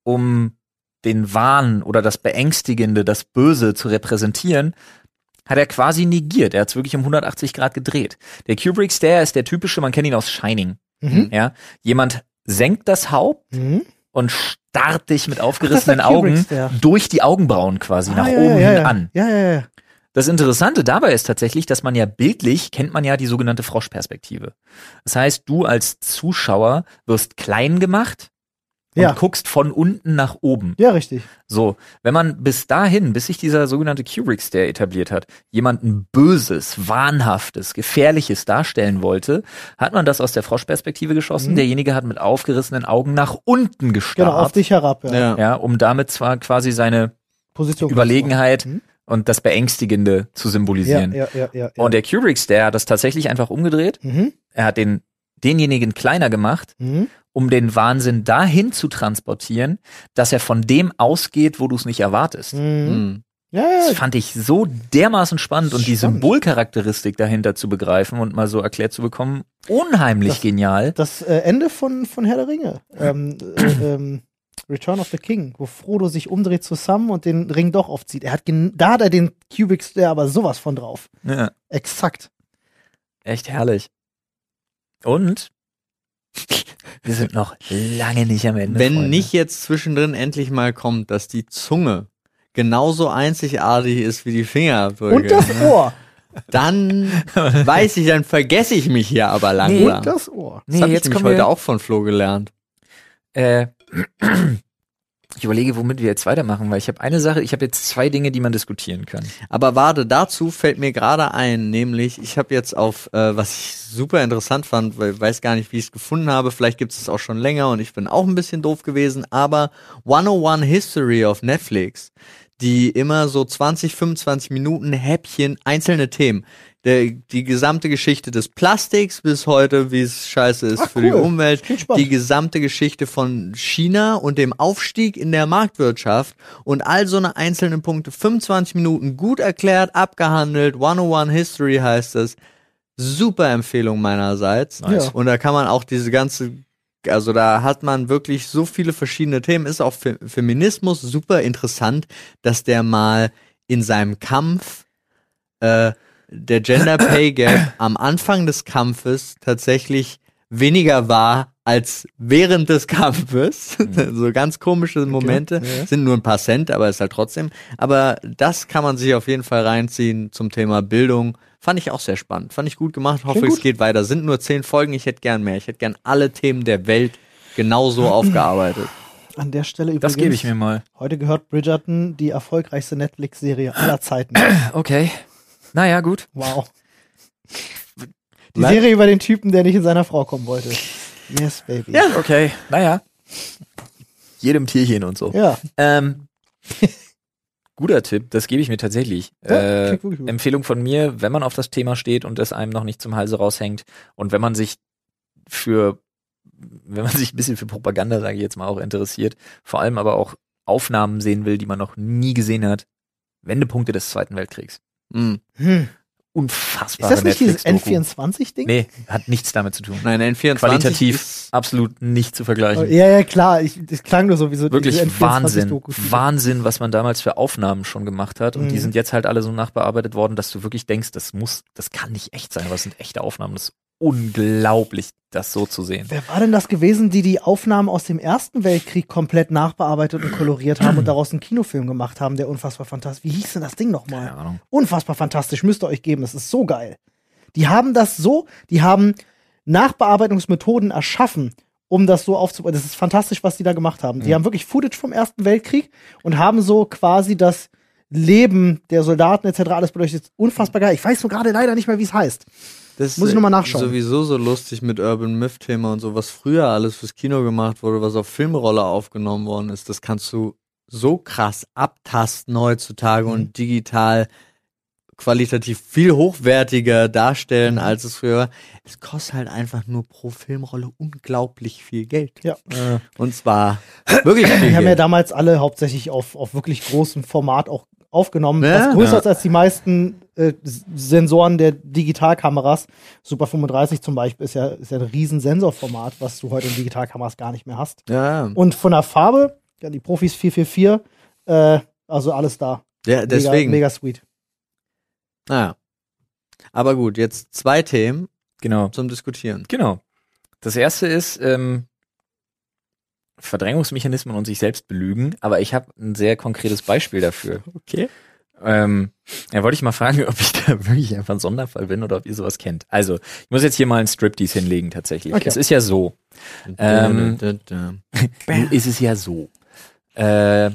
um den Wahn oder das Beängstigende, das Böse zu repräsentieren, hat er quasi negiert. Er hat es wirklich um 180 Grad gedreht. Der Kubrick Stare ist der typische, man kennt ihn aus Shining. Mhm. Ja, jemand senkt das Haupt Mhm. und starrt dich mit aufgerissenen Augen durch die Augenbrauen quasi nach Ah, ja, oben ja, ja, hin an. Ja, ja, ja. Das Interessante dabei ist tatsächlich, dass man ja bildlich kennt man ja die sogenannte Froschperspektive. Das heißt, du als Zuschauer wirst klein gemacht und Ja. guckst von unten nach oben. Ja, richtig. So, wenn man bis dahin, bis sich dieser sogenannte Kubrick Stare etabliert hat, jemanden Böses, Wahnhaftes, Gefährliches darstellen wollte, hat man das aus der Froschperspektive geschossen. Mhm. Derjenige hat mit aufgerissenen Augen nach unten gestarrt. Genau, auf dich herab, ja. Ja. Ja, um damit zwar quasi seine Position. Überlegenheit Mhm. und das Beängstigende zu symbolisieren. ja, ja, ja. ja. Und der Kubrick Stare hat das tatsächlich einfach umgedreht. mhm. Er hat den, denjenigen kleiner gemacht, Mhm. Um den Wahnsinn dahin zu transportieren, dass er von dem ausgeht, wo du es nicht erwartest. Mhm. Hm. Ja, Das ja. fand ich so dermaßen spannend und die Spannend. Symbolcharakteristik dahinter zu begreifen und mal so erklärt zu bekommen, unheimlich Das- genial. Das äh, Ende von, von Herr der Ringe. Ähm, äh, ähm, Return of the King, wo Frodo sich umdreht zu Sam und den Ring doch aufzieht. Er hat gen- da hat er den Cubic Stare aber sowas von drauf. Ja, Exakt. echt herrlich. Und wir sind noch lange nicht am Ende. Wenn Freunde. nicht jetzt zwischendrin endlich mal kommt, dass die Zunge genauso einzigartig ist wie die Fingerabdrücke, Und das Ohr. dann weiß ich, dann vergesse ich mich hier aber langsam. Und das Ohr. das Nee, habe ich nämlich wir- heute auch von Flo gelernt. Äh, ich überlege, womit wir jetzt weitermachen, weil ich habe eine Sache, ich habe jetzt zwei Dinge, die man diskutieren kann. Aber warte, dazu fällt mir gerade ein, nämlich ich habe jetzt auf, äh, was ich super interessant fand, weil ich weiß gar nicht, wie ich es gefunden habe, vielleicht gibt es es auch schon länger und ich bin auch ein bisschen doof gewesen, aber 101 History auf Netflix, die immer so 20, 25 Minuten Häppchen, einzelne Themen. Der, die gesamte Geschichte des Plastiks bis heute, wie es scheiße ist Ach, für die cool. Umwelt, Klingt spannend. die gesamte Geschichte von China und dem Aufstieg in der Marktwirtschaft und all so eine einzelnen Punkte. 25 Minuten gut erklärt, abgehandelt. 101 History heißt es. Super Empfehlung meinerseits. Nice. Und da kann man auch diese ganze, also da hat man wirklich so viele verschiedene Themen. Ist auch Fe Feminismus super interessant, dass der mal in seinem Kampf äh, der Gender Pay Gap am Anfang des Kampfes tatsächlich weniger war als während des Kampfes. so ganz komische Momente. ja. Sind nur ein paar Cent, aber ist halt trotzdem. Aber das kann man sich auf jeden Fall reinziehen zum Thema Bildung. Fand ich auch sehr spannend. Fand ich gut gemacht. Hoffe, es geht weiter. Sind nur zehn Folgen. Ich hätte gern mehr. Ich hätte gern alle Themen der Welt genauso aufgearbeitet. An der Stelle übrigens. Das gebe ich mir mal. Heute gehört Bridgerton die erfolgreichste Netflix-Serie aller Zeiten. Okay. Naja, gut. Wow. Die Was? Serie über den Typen, der nicht in seiner Frau kommen wollte. Yes, baby. Ja. Okay. Naja. Jedem Tierchen und so. Ja. Ähm, guter Tipp, das gebe ich mir tatsächlich. Ja, äh, gut. Empfehlung von mir, wenn man auf das Thema steht und es einem noch nicht zum Halse raushängt und wenn man sich für, wenn man sich ein bisschen für Propaganda, sage ich jetzt mal, auch interessiert, vor allem aber auch Aufnahmen sehen will, die man noch nie gesehen hat, Wendepunkte des Zweiten Weltkriegs. Hm. Hm. Unfassbare Ist das nicht dieses Netflix-Doku. N24-Ding? Nee, hat nichts damit zu tun. Nein, N24 Qualitativ ist absolut nicht zu vergleichen. Ja, ja, klar. Ich, das klang nur so wie so Wirklich diese Wahnsinn. N24-Dokus. Wahnsinn, was man damals für Aufnahmen schon gemacht hat. Und die Mhm. sind jetzt halt alle so nachbearbeitet worden, dass du wirklich denkst, das muss, das kann nicht echt sein, aber es sind echte Aufnahmen. Das ist unglaublich, das so zu sehen. Wer war denn das gewesen, die die Aufnahmen aus dem Ersten Weltkrieg komplett nachbearbeitet und koloriert haben und daraus einen Kinofilm gemacht haben, der unfassbar fantastisch. Wie hieß denn das Ding nochmal? Keine Ahnung. Unfassbar fantastisch, müsst ihr euch geben, das ist so geil. Die haben das so, die haben Nachbearbeitungsmethoden erschaffen, um das so aufzubauen. Das ist fantastisch, was die da gemacht haben. Die Mhm. haben wirklich Footage vom Ersten Weltkrieg und haben so quasi das Leben der Soldaten etc. alles beleuchtet. Unfassbar geil. Ich weiß nur gerade leider nicht mehr, wie es heißt. Das Muss ich ist noch mal nachschauen. Sowieso so lustig mit Urban Myth Thema und so, was früher alles fürs Kino gemacht wurde, was auf Filmrolle aufgenommen worden ist, das kannst du so krass abtasten heutzutage Mhm. und digital qualitativ viel hochwertiger darstellen, als es früher war. Es kostet halt einfach nur pro Filmrolle unglaublich viel Geld. Ja. Und zwar wirklich viel Die haben ja damals alle hauptsächlich auf, auf wirklich großem Format auch aufgenommen. Ja. was größer Ja. ist als die meisten äh, Sensoren der Digitalkameras. Super 35 zum Beispiel ist ja, ist ja ein riesen Sensorformat, was du heute in Digitalkameras gar nicht mehr hast. Ja, Und von der Farbe, ja, die Profis 444, äh, also alles da. ja deswegen. Mega, mega sweet. Naja. Aber gut, jetzt zwei Themen Genau. zum Diskutieren. Genau. Das erste ist ähm, Verdrängungsmechanismen und sich selbst belügen, aber ich habe ein sehr konkretes Beispiel dafür. Okay. Ähm, ja, wollte ich mal fragen, ob ich da wirklich einfach ein Sonderfall bin oder ob ihr sowas kennt. Also, ich muss jetzt hier mal einen Striptease hinlegen tatsächlich. Okay. Es ist ja so. Ähm, ist es ja so. Äh,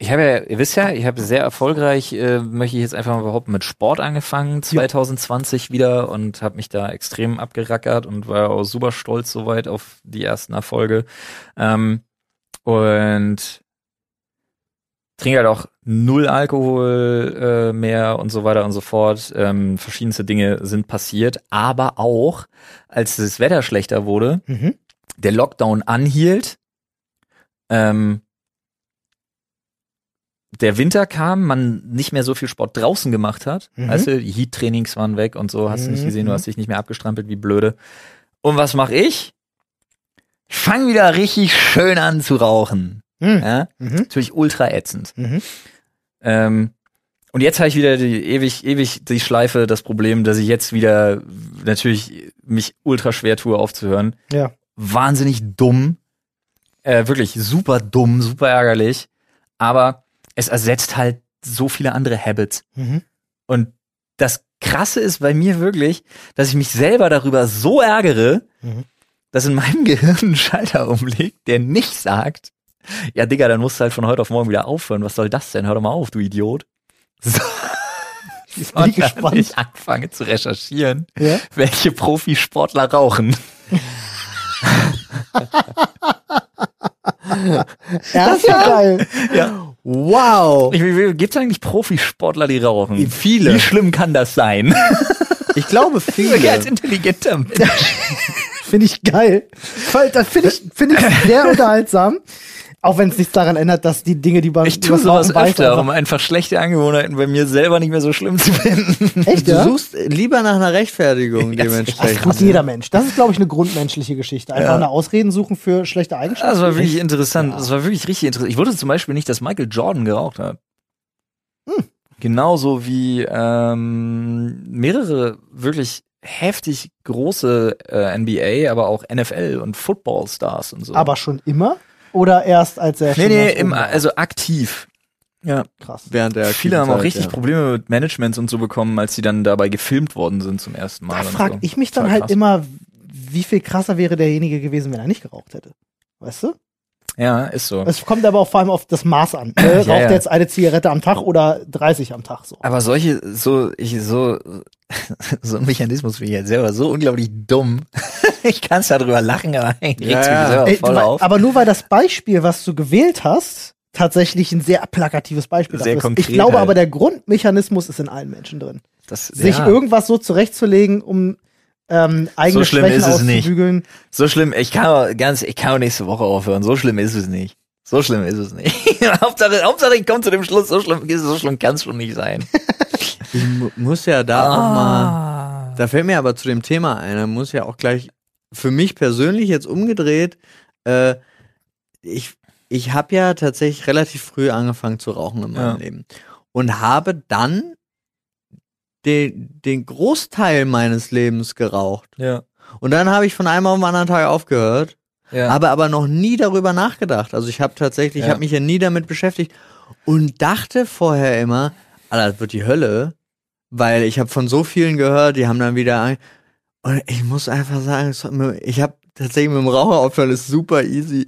ich habe ja, ihr wisst ja, ich habe sehr erfolgreich, äh, möchte ich jetzt einfach mal behaupten, mit Sport angefangen, 2020 wieder und habe mich da extrem abgerackert und war auch super stolz soweit auf die ersten Erfolge. Ähm, und trinke halt auch null Alkohol äh, mehr und so weiter und so fort. Ähm, verschiedenste Dinge sind passiert, aber auch, als das Wetter schlechter wurde, Mhm. der Lockdown anhielt, ähm, der Winter kam, man nicht mehr so viel Sport draußen gemacht hat. Mhm. Weißt du, die Heat-Trainings waren weg und so, hast du nicht Mhm, gesehen, du mhm. hast dich nicht mehr abgestrampelt wie blöde. Und was mache ich? Ich fange wieder richtig schön an zu rauchen. Mhm. Ja? Mhm. Natürlich ultra ätzend. Mhm. Ähm, und jetzt habe ich wieder die ewig, ewig die Schleife, das Problem, dass ich jetzt wieder natürlich mich ultra schwer tue aufzuhören. Ja. Wahnsinnig dumm. Äh, wirklich super dumm, super ärgerlich. Aber es ersetzt halt so viele andere Habits. Mhm. Und das Krasse ist bei mir wirklich, dass ich mich selber darüber so ärgere, Mhm. dass in meinem Gehirn ein Schalter umlegt, der nicht sagt, ja Digga, dann musst du halt von heute auf morgen wieder aufhören. Was soll das denn? Hör doch mal auf, du Idiot. So. Ich bin gespannt. Ich anfange zu recherchieren, Ja. welche Profisportler rauchen. Das ist ja geil. Ja. Wow. Gibt es eigentlich Profisportler, die rauchen? Viele. Wie schlimm kann das sein? Ich glaube Wirklich als viele. intelligenter Mensch. Finde ich geil. Das finde ich, finde ich sehr unterhaltsam. Auch wenn es nichts daran ändert, dass die Dinge, die man Ich tue sowas öfter, einfach- um einfach schlechte Angewohnheiten bei mir selber nicht mehr so schlimm zu finden. Echt, Du ja? suchst lieber nach einer Rechtfertigung Das- Das dementsprechend. tut jeder Mensch. Das ist, glaube ich, eine grundmenschliche Geschichte. Einfach Ja. eine Ausreden suchen für schlechte Eigenschaften. Das war wirklich interessant. Das war wirklich richtig interessant. Ich wusste zum Beispiel nicht, dass Michael Jordan geraucht hat. Hm. Genauso wie ähm, mehrere wirklich heftig große äh, NBA, aber auch NFL und Football-Stars und so. Aber schon immer? Oder erst als er nee, nee, im, also aktiv. Ja. krass. Während der Viele haben auch richtig ja. Probleme mit Managements und so bekommen, als sie dann dabei gefilmt worden sind zum ersten Mal. Da frage so. ich mich dann halt krass. immer, wie viel krasser wäre derjenige gewesen, wenn er nicht geraucht hätte. Weißt du? Ja, ist so. Es kommt aber auch vor allem auf das Maß an. Ne? Raucht Ja, er ja. jetzt eine Zigarette am Tag oder 30 am Tag so? Aber solche, so, ich, so, so ein Mechanismus bin ich jetzt selber so unglaublich dumm. ich kann es darüber lachen, aber eigentlich Ja, ja. voll auf. aber nur weil das Beispiel, was du gewählt hast, tatsächlich ein sehr plakatives Beispiel Sehr dafür ist. konkret Ich glaube halt. aber, der Grundmechanismus ist in allen Menschen drin. das, Sich ja. irgendwas so zurechtzulegen, um ähm, eigene So schlimm Schwächen ist es nicht. So schlimm, ich kann auch ganz, ich kann auch nächste Woche aufhören. So schlimm ist es nicht. So schlimm ist es nicht. Hauptsache, Hauptsache, ich komme zu dem Schluss, so schlimm, so schlimm kann es schon nicht sein. Ich mu muss ja da auch mal. Ah. Da fällt mir aber zu dem Thema ein, da muss ja auch gleich für mich persönlich jetzt umgedreht, äh, ich, ich habe ja tatsächlich relativ früh angefangen zu rauchen in meinem Ja. Leben und habe dann den, den Großteil meines Lebens geraucht. Ja. Und dann habe ich von einem auf den anderen Tag aufgehört, Ja. habe aber noch nie darüber nachgedacht. Also ich habe tatsächlich, ich Ja. habe mich ja nie damit beschäftigt und dachte vorher immer, Alter, das wird die Hölle, weil ich habe von so vielen gehört, die haben dann wieder ein und ich muss einfach sagen, ich habe tatsächlich mit dem Raucher aufhören ist super easy.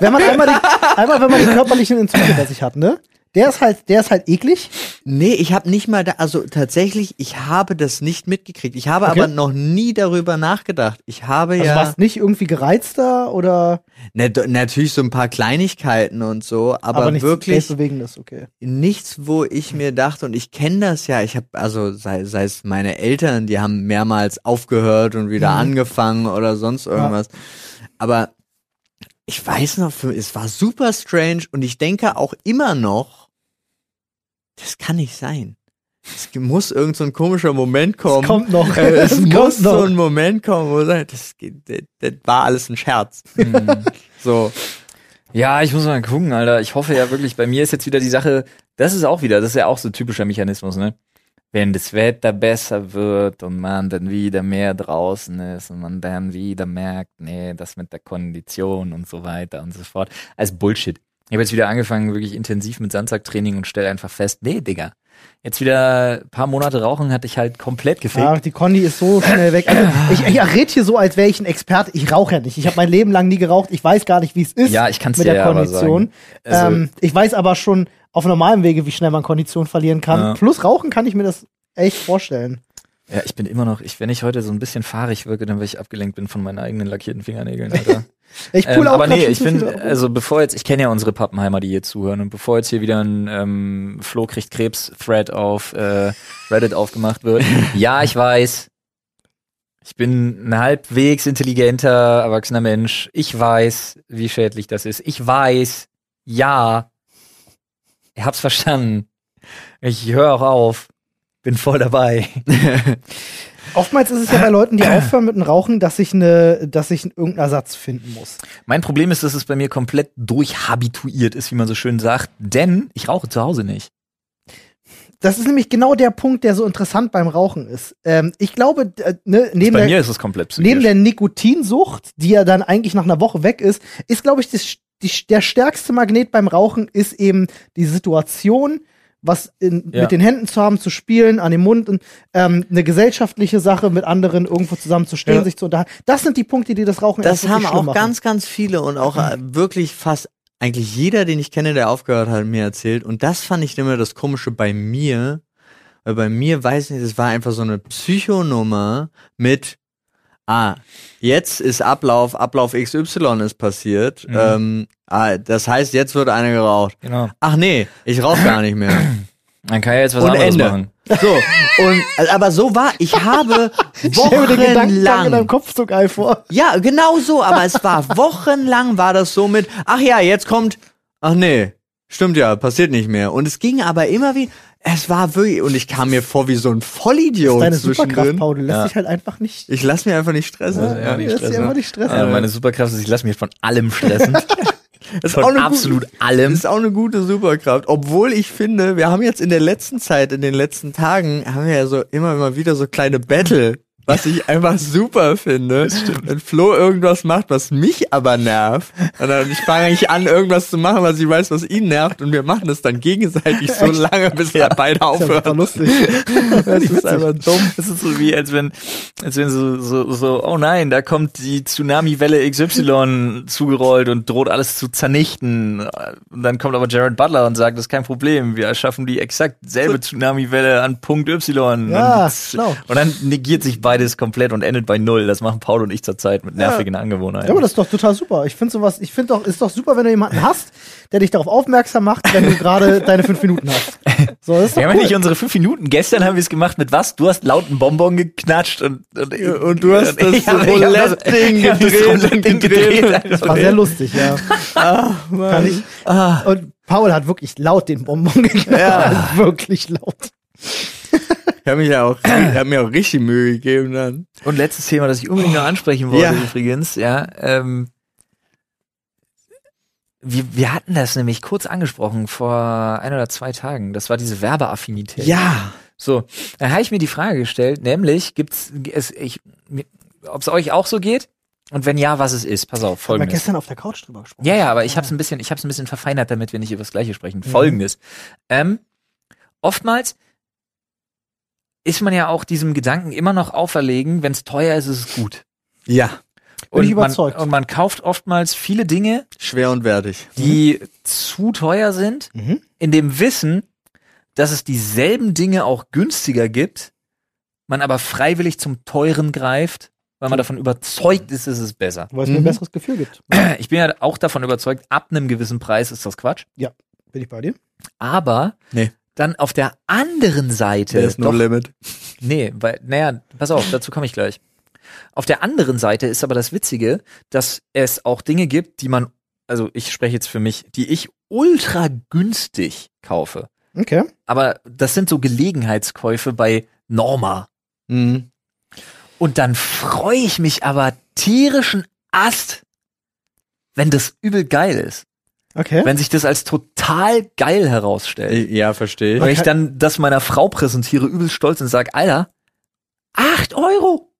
Wenn man einmal, die, einmal, wenn man die körperlichen Entzüge bei sich hat, ne? Der ist halt, der ist halt eklig. Nee, ich habe nicht mal da, also tatsächlich, ich habe das nicht mitgekriegt. Ich habe Okay. aber noch nie darüber nachgedacht. Ich habe Also ja warst nicht irgendwie gereizter oder ne, natürlich so ein paar Kleinigkeiten und so, aber, aber, nichts wirklich Weltbewegendes, okay. nichts, wo ich mir dachte und ich kenne das ja. Ich habe also sei, sei es meine Eltern, die haben mehrmals aufgehört und wieder Mhm. angefangen oder sonst irgendwas. Aber ich weiß noch, es war super strange und ich denke auch immer noch, das kann nicht sein. Es muss irgend so ein komischer Moment kommen. Es kommt noch. Äh, es Es muss kommt so noch. ein Moment kommen, wo das, das, das, das war alles ein Scherz. So. Ja, ich muss mal gucken, Alter. Ich hoffe ja wirklich, bei mir ist jetzt wieder die Sache, das ist auch wieder, das ist ja auch so ein typischer Mechanismus, ne? Wenn das Wetter besser wird und man dann wieder mehr draußen ist und man dann wieder merkt, nee, das mit der Kondition und so weiter und so fort. Als Bullshit. Ich habe jetzt wieder angefangen, wirklich intensiv mit Sandsacktraining und stelle einfach fest, nee, Digga. Jetzt wieder ein paar Monate rauchen hatte ich halt komplett gefegt. Ja, die Conny ist so schnell weg. Also, ich, ich rede hier so, als wäre ich ein Experte. Ich rauche ja nicht. Ich habe mein Leben lang nie geraucht. Ich weiß gar nicht, wie es ist Ja, ich kann's mit dir der ja aber Kondition. sagen. Also- ähm, ich weiß aber schon auf normalem Wege, wie schnell man Kondition verlieren kann. Ja. Plus Rauchen kann ich mir das echt vorstellen. Ja, ich bin immer noch, ich, wenn ich heute so ein bisschen fahrig wirke, dann weil ich abgelenkt bin von meinen eigenen lackierten Fingernägeln, Alter. Ich ähm, pull auch aber nee, ich bin, also bevor jetzt, ich kenne ja unsere Pappenheimer, die hier zuhören, und bevor jetzt hier wieder ein ähm, Flo kriegt Krebs-Thread auf äh, Reddit aufgemacht wird, ja, ich weiß, ich bin ein halbwegs intelligenter, erwachsener Mensch. Ich weiß, wie schädlich das ist. Ich weiß, ja, ich hab's verstanden. Ich höre auch auf. Bin voll dabei. Oftmals ist es ja bei Leuten, die aufhören mit dem Rauchen, dass ich eine, dass ich irgendeinen Ersatz finden muss. Mein Problem ist, dass es bei mir komplett durchhabituiert ist, wie man so schön sagt, denn ich rauche zu Hause nicht. Das ist nämlich genau der Punkt, der so interessant beim Rauchen ist. Ähm, ich glaube, äh, ne, neben bei der, mir ist es komplett psychisch. neben der Nikotinsucht, die ja dann eigentlich nach einer Woche weg ist, ist, glaube ich, das, die, der stärkste Magnet beim Rauchen ist eben die Situation, was in, Ja. mit den Händen zu haben, zu spielen, an dem Mund und ähm, eine gesellschaftliche Sache mit anderen irgendwo zusammen zu stehen, Ja. sich zu unterhalten. Das sind die Punkte, die das Rauchen Das haben auch machen. ganz, ganz viele und auch äh, wirklich fast eigentlich jeder, den ich kenne, der aufgehört hat, mir erzählt. Und das fand ich immer das Komische bei mir. Weil bei mir, weiß nicht, es war einfach so eine Psychonummer mit, ah, jetzt ist Ablauf, Ablauf XY ist passiert. Mhm. Ähm, ah, das heißt, jetzt wird einer geraucht. Genau. Ach nee, ich rauche gar nicht mehr. Man kann ja jetzt was Und anderes Ende. machen. So, und, aber so war, ich habe Gedankengang in deinem wochenlang Kopf so geil vor. ja, genau so, aber es war wochenlang war das so mit, ach ja, jetzt kommt, ach nee, stimmt ja, passiert nicht mehr. Und es ging aber immer wie, es war wirklich, und ich kam mir vor wie so ein Vollidiot Deine Superkraft, zwischendrin. Paul, du lässt Ja. dich halt einfach nicht. Ich lass mir einfach nicht stressen. Ja, ja, nicht stressen. einfach nicht stressen. Ja, meine Superkraft ist, ich lasse mich von allem stressen. Das von auch eine absolut gute, allem. Das ist auch eine gute Superkraft. Obwohl ich finde, wir haben jetzt in der letzten Zeit, in den letzten Tagen, haben wir ja so immer mal wieder so kleine Battle, was ich einfach super finde. Wenn Flo irgendwas macht, was mich aber nervt, und dann ich fange eigentlich an, irgendwas zu machen, was ich weiß, was ihn nervt, und wir machen das dann gegenseitig so lange, bis wir beide Das ist aufhören. lustig. Das ist einfach dumm. Das ist so wie, als wenn, als wenn so, so, so, oh nein, da kommt die Tsunami-Welle XY zugerollt und droht alles zu zernichten. Und dann kommt aber Jared Butler und sagt, das ist kein Problem, wir erschaffen die exakt selbe Tsunami-Welle an Punkt Y. Ja, und, schlau. und dann negiert sich beides komplett und endet bei Null. Das machen Paul und ich zurzeit mit nervigen Angewohnheiten. Ja, aber das ist doch total super. Ich finde sowas, ich finde doch, ist doch super, wenn du jemanden hast, der dich darauf aufmerksam macht, wenn du gerade deine fünf Minuten hast. So, das ist wir haben ja nicht unsere fünf Minuten. Gestern haben wir es gemacht mit was? Du hast laut einen Bonbon geknatscht und, und, und du hast hab das- Roulette-Ding gedreht und. Das war sehr lustig, ja. Kann ich. Ah. Und Paul hat wirklich laut den Bonbon geknallt. Ja. Wirklich laut. Ich habe mich ja auch, ich hab mir auch richtig Mühe gegeben dann. Und letztes Thema, das ich unbedingt noch ansprechen wollte, Ja. übrigens, ja, ähm, wir, wir hatten das nämlich kurz angesprochen vor ein oder zwei Tagen. Das war diese Werbeaffinität. Ja. So, dann habe ich mir die Frage gestellt, nämlich gibt's es, ich, ob es euch auch so geht und wenn ja, was es ist. Pass auf, Haben wir folgendes. gestern auf der Couch drüber gesprochen. Ja, ja, aber ich habe es ein bisschen, ich habe es ein bisschen verfeinert, damit wir nicht über das Gleiche sprechen. Mhm. Folgendes: ähm, Oftmals ist man ja auch diesem Gedanken immer noch auferlegen, wenn es teuer ist, ist es gut. Ja. Bin ich und, man, überzeugt. und man kauft oftmals viele Dinge, Schwer und wertig. die zu teuer sind, Mhm. in dem Wissen, dass es dieselben Dinge auch günstiger gibt, man aber freiwillig zum teuren greift, weil man davon überzeugt ist, ist es besser. Weil es mir ein Mhm. besseres Gefühl gibt. Ich bin ja auch davon überzeugt, ab einem gewissen Preis ist das Quatsch. Bin ich bei dir? Aber Nee. Dann auf der anderen Seite, ist no doch, limit. nee, weil, naja, pass auf, dazu komme ich gleich. Auf der anderen Seite ist aber das Witzige, dass es auch Dinge gibt, die man, also ich spreche jetzt für mich, die ich ultra günstig kaufe. Okay. Aber das sind so Gelegenheitskäufe bei Norma. Mhm. Und dann freue ich mich aber tierischen Ast, wenn das übel geil ist. Okay. Wenn sich das als total geil herausstellt. Ja, verstehe Wenn ich. ich dann das meiner Frau präsentiere, übel stolz und sage, Alter, acht Euro.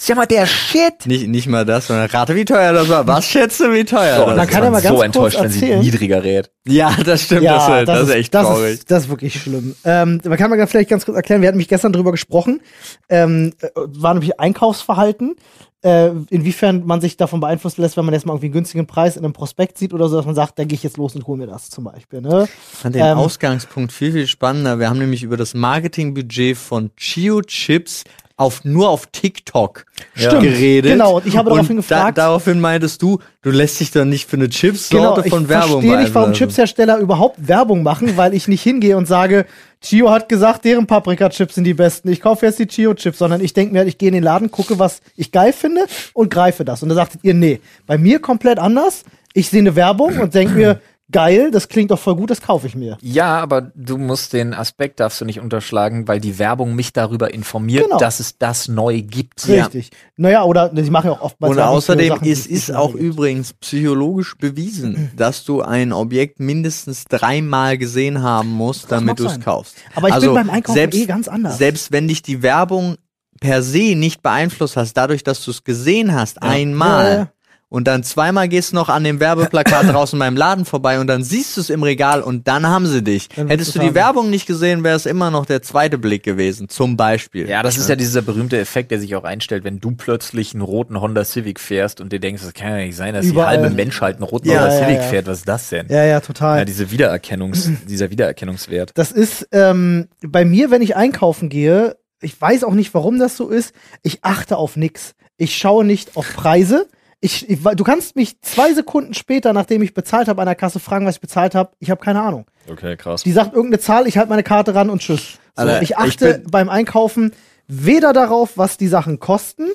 Ist ja mal der Shit. Nicht, nicht mal das, sondern rate, wie teuer das war. Was schätzt du, wie teuer So, das und dann ist kann er man mal ganz so kurz enttäuscht, wenn sie erzählen. niedriger rät. Ja, das stimmt. das, ist, das, ist echt das traurig. Ist, das ist wirklich schlimm. Ähm, man kann mal vielleicht ganz kurz erklären, wir hatten mich gestern drüber gesprochen, ähm, äh, war nämlich Einkaufsverhalten, äh, inwiefern man sich davon beeinflussen lässt, wenn man jetzt mal irgendwie einen günstigen Preis in einem Prospekt sieht oder so, dass man sagt, dann gehe ich jetzt los und hole mir das zum Beispiel. Ne? Ich fand den Ähm, Ausgangspunkt viel, viel spannender. Wir haben nämlich über das Marketingbudget von Chio Chips auf, nur auf TikTok Stimmt, geredet. genau. Und ich habe daraufhin Da, gefragt- daraufhin meintest du, du lässt dich doch nicht für eine Chipssorte Genau, ich von Werbung verstehe nicht, warum. Chipshersteller überhaupt Werbung machen, weil ich nicht hingehe und sage, Chio hat gesagt, deren Paprika-Chips sind die besten. Ich kaufe jetzt die Chio-Chips, sondern ich denke mir, ich gehe in den Laden, gucke, was ich geil finde und greife das. Und da sagtet ihr, nee, bei mir komplett anders. Ich sehe eine Werbung und denke mir, geil, das klingt doch voll gut, das kaufe ich mir. Ja, aber du musst den Aspekt darfst du nicht unterschlagen, weil die Werbung mich darüber informiert, Genau. dass es das neu gibt. Richtig. Naja, oder sie machen ja auch oftmals Und Werbung außerdem, Sachen, es ist auch gibt. übrigens psychologisch bewiesen, dass du ein Objekt mindestens dreimal gesehen haben musst, damit mag du es kaufst. Aber ich bin also beim Einkaufen selbst, eh ganz anders. Selbst wenn dich die Werbung per se nicht beeinflusst hast, dadurch, dass du es gesehen hast, einmal. Ja, ja. Und dann zweimal gehst du noch an dem Werbeplakat draußen beim Laden vorbei und dann siehst du es im Regal und dann haben sie dich. Hättest du die haben. Werbung nicht gesehen, wäre es immer noch der zweite Blick gewesen, zum Beispiel. Ja, das ist ja dieser berühmte Effekt, der sich auch einstellt, wenn du plötzlich einen roten Honda Civic fährst und dir denkst, das kann ja nicht sein, dass Überall. die halbe Menschheit einen roten Ja, Honda ja, Civic ja. fährt. Was ist das denn? Ja, ja, total. Ja, diese Wiedererkennungs, dieser Wiedererkennungswert. Das ist ähm, bei mir, wenn ich einkaufen gehe, ich weiß auch nicht, warum das so ist. Ich achte auf nix. Ich schaue nicht auf Preise. Ich, ich, du kannst mich zwei Sekunden später, nachdem ich bezahlt habe, an der Kasse fragen, was ich bezahlt habe. Ich habe keine Ahnung. Okay, krass. Die sagt irgendeine Zahl, ich halte meine Karte ran und tschüss. So, Alter, ich ich achte bin- beim Einkaufen weder darauf, was die Sachen kosten,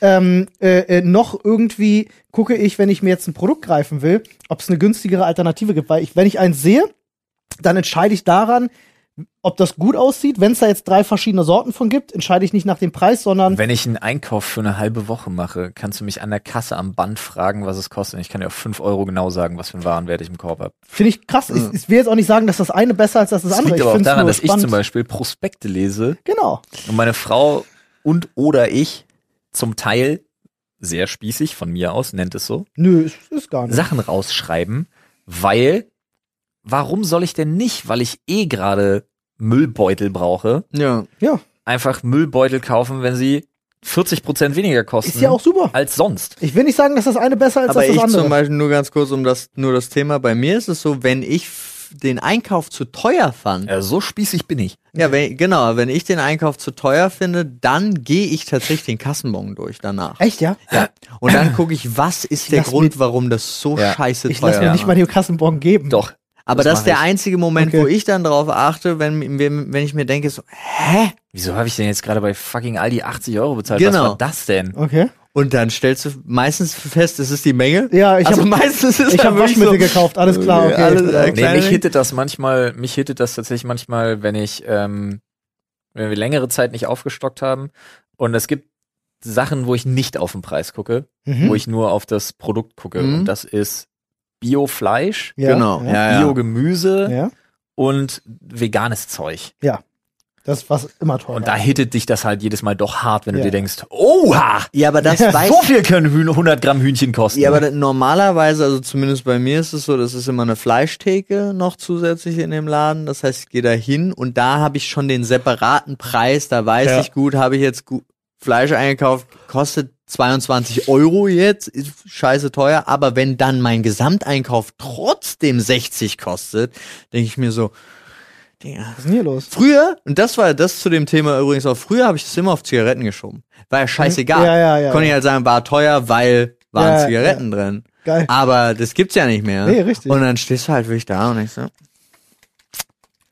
ähm, äh, äh, noch irgendwie gucke ich, wenn ich mir jetzt ein Produkt greifen will, ob es eine günstigere Alternative gibt. Weil ich, wenn ich eins sehe, dann entscheide ich daran, ob das gut aussieht. Wenn es da jetzt drei verschiedene Sorten von gibt, entscheide ich nicht nach dem Preis, sondern Wenn ich einen Einkauf für eine halbe Woche mache, kannst du mich an der Kasse am Band fragen, was es kostet. Und ich kann dir auf 5 Euro genau sagen, was für einen Warenwert ich im Korb habe. finde ich krass. Ich, ich will jetzt auch nicht sagen, dass das eine besser ist als das Das andere. liegt Ich aber auch daran, dass ich spannend. zum Beispiel Prospekte lese Genau. und meine Frau und oder ich zum Teil sehr spießig von mir aus, nennt es so, Nö, ist, ist gar nicht. Sachen rausschreiben, weil warum soll ich denn nicht, weil ich eh gerade Müllbeutel brauche, Ja. Ja, einfach Müllbeutel kaufen, wenn sie 40 Prozent weniger kosten ist ja auch super. als sonst. Ich will nicht sagen, dass das eine besser ist Aber als das ich andere. zum Beispiel nur ganz kurz um das, nur das Thema. Bei mir ist es so, wenn ich den Einkauf zu teuer fand, Ja, so spießig bin ich. ja, wenn, genau, wenn ich den Einkauf zu teuer finde, dann gehe ich tatsächlich den Kassenbon durch danach. Echt, ja? Und dann gucke ich, was ist der lass Grund, warum das so Ja. scheiße Ich teuer lasse mir nicht mal den Kassenbon geben. Doch. Aber das das, ist der ich. einzige Moment, Okay. wo ich dann drauf achte, wenn, wenn, wenn ich mir denke, so, hä? Wieso habe ich denn jetzt gerade bei fucking Aldi 80 Euro bezahlt? Genau. Was war das denn? Okay. Und dann stellst du meistens fest, es ist die Menge. Ja, ich also habe meistens ist ich hab Waschmittel so, gekauft, alles klar, okay. Alles, äh, Nee, mich hittet das manchmal, mich hittet das tatsächlich manchmal, wenn ich, ähm, wenn wir längere Zeit nicht aufgestockt haben und es gibt Sachen, wo ich nicht auf den Preis gucke, Mhm. wo ich nur auf das Produkt gucke. Mhm. Und das ist Bio-Fleisch, ja, genau, Ja. ja, ja. Bio-Gemüse ja. und veganes Zeug. Das ist was immer teuer. Und da hittet dich das halt jedes Mal doch hart, wenn Ja. du dir denkst, oha, Ja, aber das weiß so viel können Hühn- 100 Gramm Hühnchen kosten. Ja, aber normalerweise, also zumindest bei mir ist es so, das ist immer eine Fleischtheke noch zusätzlich in dem Laden. Das heißt, ich gehe da hin und da habe ich schon den separaten Preis. Da weiß Ja. ich gut, habe ich jetzt gut Fleisch eingekauft, kostet 22 Euro jetzt, ist scheiße teuer, aber wenn dann mein Gesamteinkauf trotzdem 60 kostet, denke ich mir so, Digga. Was ist denn hier los? Früher, und das war das zu dem Thema übrigens auch, früher habe ich das immer auf Zigaretten geschoben. War ja scheißegal. Ja, ja, ja. Konnte ich halt sagen, war teuer, weil waren Zigaretten drin. Geil. Aber das gibt's ja nicht mehr. Nee, richtig. Und dann stehst du halt wirklich da und ich so,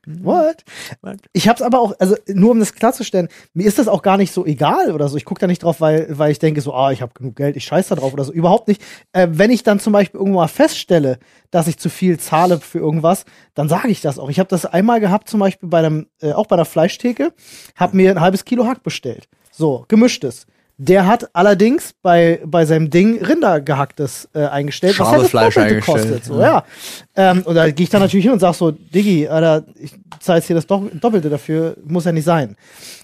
What? What? Ich hab's aber auch, also nur um das klarzustellen, mir ist das auch gar nicht so egal oder so. Ich gucke da nicht drauf, weil, weil ich denke so, ah, ich habe genug Geld, ich scheiß da drauf oder so. Überhaupt nicht. Äh, wenn ich dann zum Beispiel irgendwo mal feststelle, dass ich zu viel zahle für irgendwas, dann sage ich das auch. Ich habe das einmal gehabt, zum Beispiel bei einem, äh, auch bei der Fleischtheke, habe mir ein halbes Kilo Hack bestellt. So, gemischtes. Der hat allerdings bei, bei seinem Ding Rindergehacktes äh, eingestellt, was halt das Doppelte eingestellt, kostet. So, ja. Ähm, und da gehe ich dann natürlich hin und sag so, Diggi, Alter, ich zahle jetzt hier das Do Doppelte dafür, muss ja nicht sein.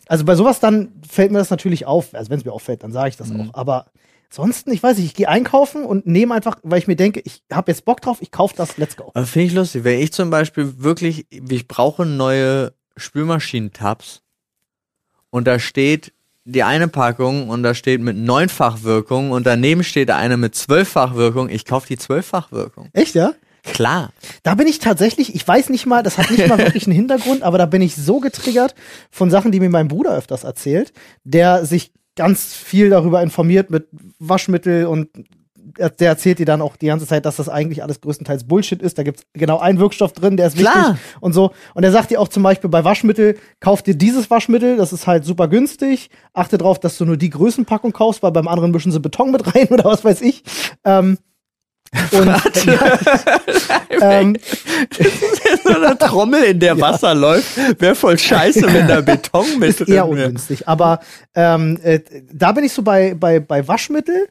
Also bei sowas dann fällt mir das natürlich auf. Also wenn es mir auffällt, dann sage ich das Mhm. auch. Aber ansonsten, ich weiß nicht, ich gehe einkaufen und nehme einfach, weil ich mir denke, ich habe jetzt Bock drauf, ich kaufe das, let's go. Finde ich lustig, wenn ich zum Beispiel wirklich, ich brauche neue Spülmaschinentabs und da steht die eine Packung und da steht mit neunfach Wirkung und daneben steht eine mit zwölffach Wirkung, ich kaufe die zwölffach Wirkung. Echt, ja? Klar. Da bin ich tatsächlich, ich weiß nicht mal, das hat nicht mal wirklich einen Hintergrund, aber da bin ich so getriggert von Sachen, die mir mein Bruder öfters erzählt, der sich ganz viel darüber informiert mit Waschmittel und der erzählt dir dann auch die ganze Zeit, dass das eigentlich alles größtenteils Bullshit ist. Da gibt's genau einen Wirkstoff drin, der ist Klar. wichtig und so. Und er sagt dir auch zum Beispiel bei Waschmittel, kauf dir dieses Waschmittel, das ist halt super günstig. Achte drauf, dass du nur die Größenpackung kaufst, weil beim anderen mischen sie Beton mit rein oder was weiß ich. Ähm, und ähm, so eine Trommel, in der Wasser läuft, wäre voll scheiße, wenn da Beton mit ist eher drin wäre. ungünstig. Aber ähm, äh, da bin ich so bei, bei, bei Waschmittel.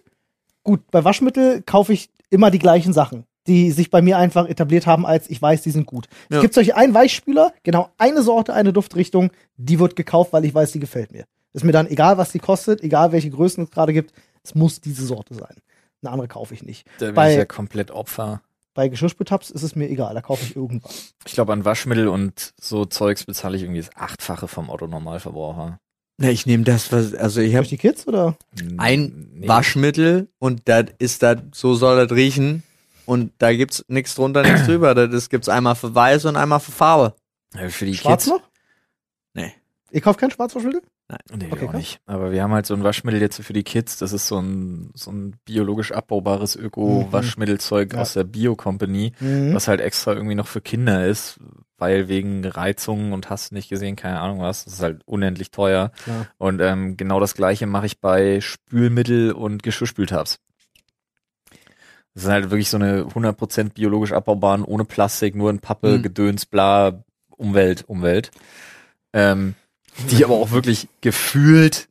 Gut, bei Waschmittel kaufe ich immer die gleichen Sachen, die sich bei mir einfach etabliert haben, als ich weiß, die sind gut. Ja. Es gibt solche einen Weichspüler, genau eine Sorte, eine Duftrichtung, die wird gekauft, weil ich weiß, die gefällt mir. Ist mir dann egal, was die kostet, egal welche Größen es gerade gibt, es muss diese Sorte sein. Eine andere kaufe ich nicht. Da bin Bei- ich ja komplett Opfer. Bei Geschirrspültabs ist es mir egal, da kaufe ich irgendwas. Ich glaube, an Waschmittel und so Zeugs bezahle ich irgendwie das Achtfache vom Otto-Normalverbraucher. Na, ich nehme das, was, also ich habe Durch die Kids oder? ein Nee. Waschmittel und das ist das, so soll das riechen. Und da gibt's nichts drunter, nichts drüber. Das gibt's einmal für weiß und einmal für Farbe. Ja, Für die Schwarz Kids. noch? Nee. Ihr kauft kein Schwarzwaschmittel? Nee, Okay, auch krass. nicht. Aber wir haben halt so ein Waschmittel jetzt für die Kids. Das ist so ein, so ein biologisch abbaubares Öko-Waschmittelzeug Ja. aus der Bio-Company, Mhm. was halt extra irgendwie noch für Kinder ist, weil wegen Reizungen und hast nicht gesehen, keine Ahnung was. Das ist halt unendlich teuer. Klar. Und ähm, genau das gleiche mache ich bei Spülmittel und Geschirrspültabs. Das sind halt wirklich so eine 100% biologisch abbaubaren, ohne Plastik, nur in Pappe, Mhm. Gedöns, bla, Umwelt, Umwelt. Ähm, die aber auch wirklich gefühlt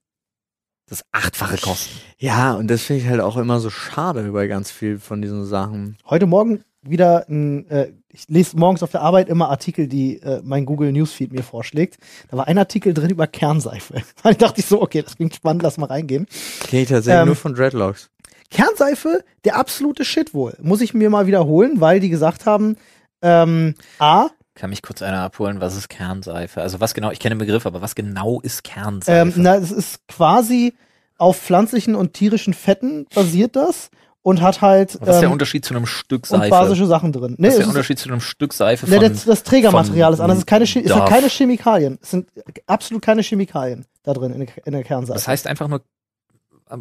das Achtfache kosten. Ja, und das finde ich halt auch immer so schade über ganz viel von diesen Sachen. Heute Morgen wieder ein, äh, ich lese morgens auf der Arbeit immer Artikel, die äh, mein Google Newsfeed mir vorschlägt. Da war ein Artikel drin über Kernseife. Da dachte ich so, okay, das klingt spannend, lass mal reingehen. Ich tatsächlich Ähm, nur von Dreadlocks. Kernseife, der absolute Shit wohl. Muss ich mir mal wiederholen, weil die gesagt haben, ähm, A, Kann mich kurz einer abholen, was ist Kernseife? Also was genau, ich kenne den Begriff, aber was genau ist ähm, Kernseife? na, es ist quasi auf pflanzlichen und tierischen Fetten basiert das und hat halt was ist der ähm, Unterschied zu einem Stück und Seife? basische Sachen drin. Nee, was ist der Unterschied zu einem Stück Seife von das, das Trägermaterial ist anders. Es, ist keine, es hat keine Chemikalien. Es sind absolut keine Chemikalien da drin in der, in der Kernseife. Das heißt einfach nur,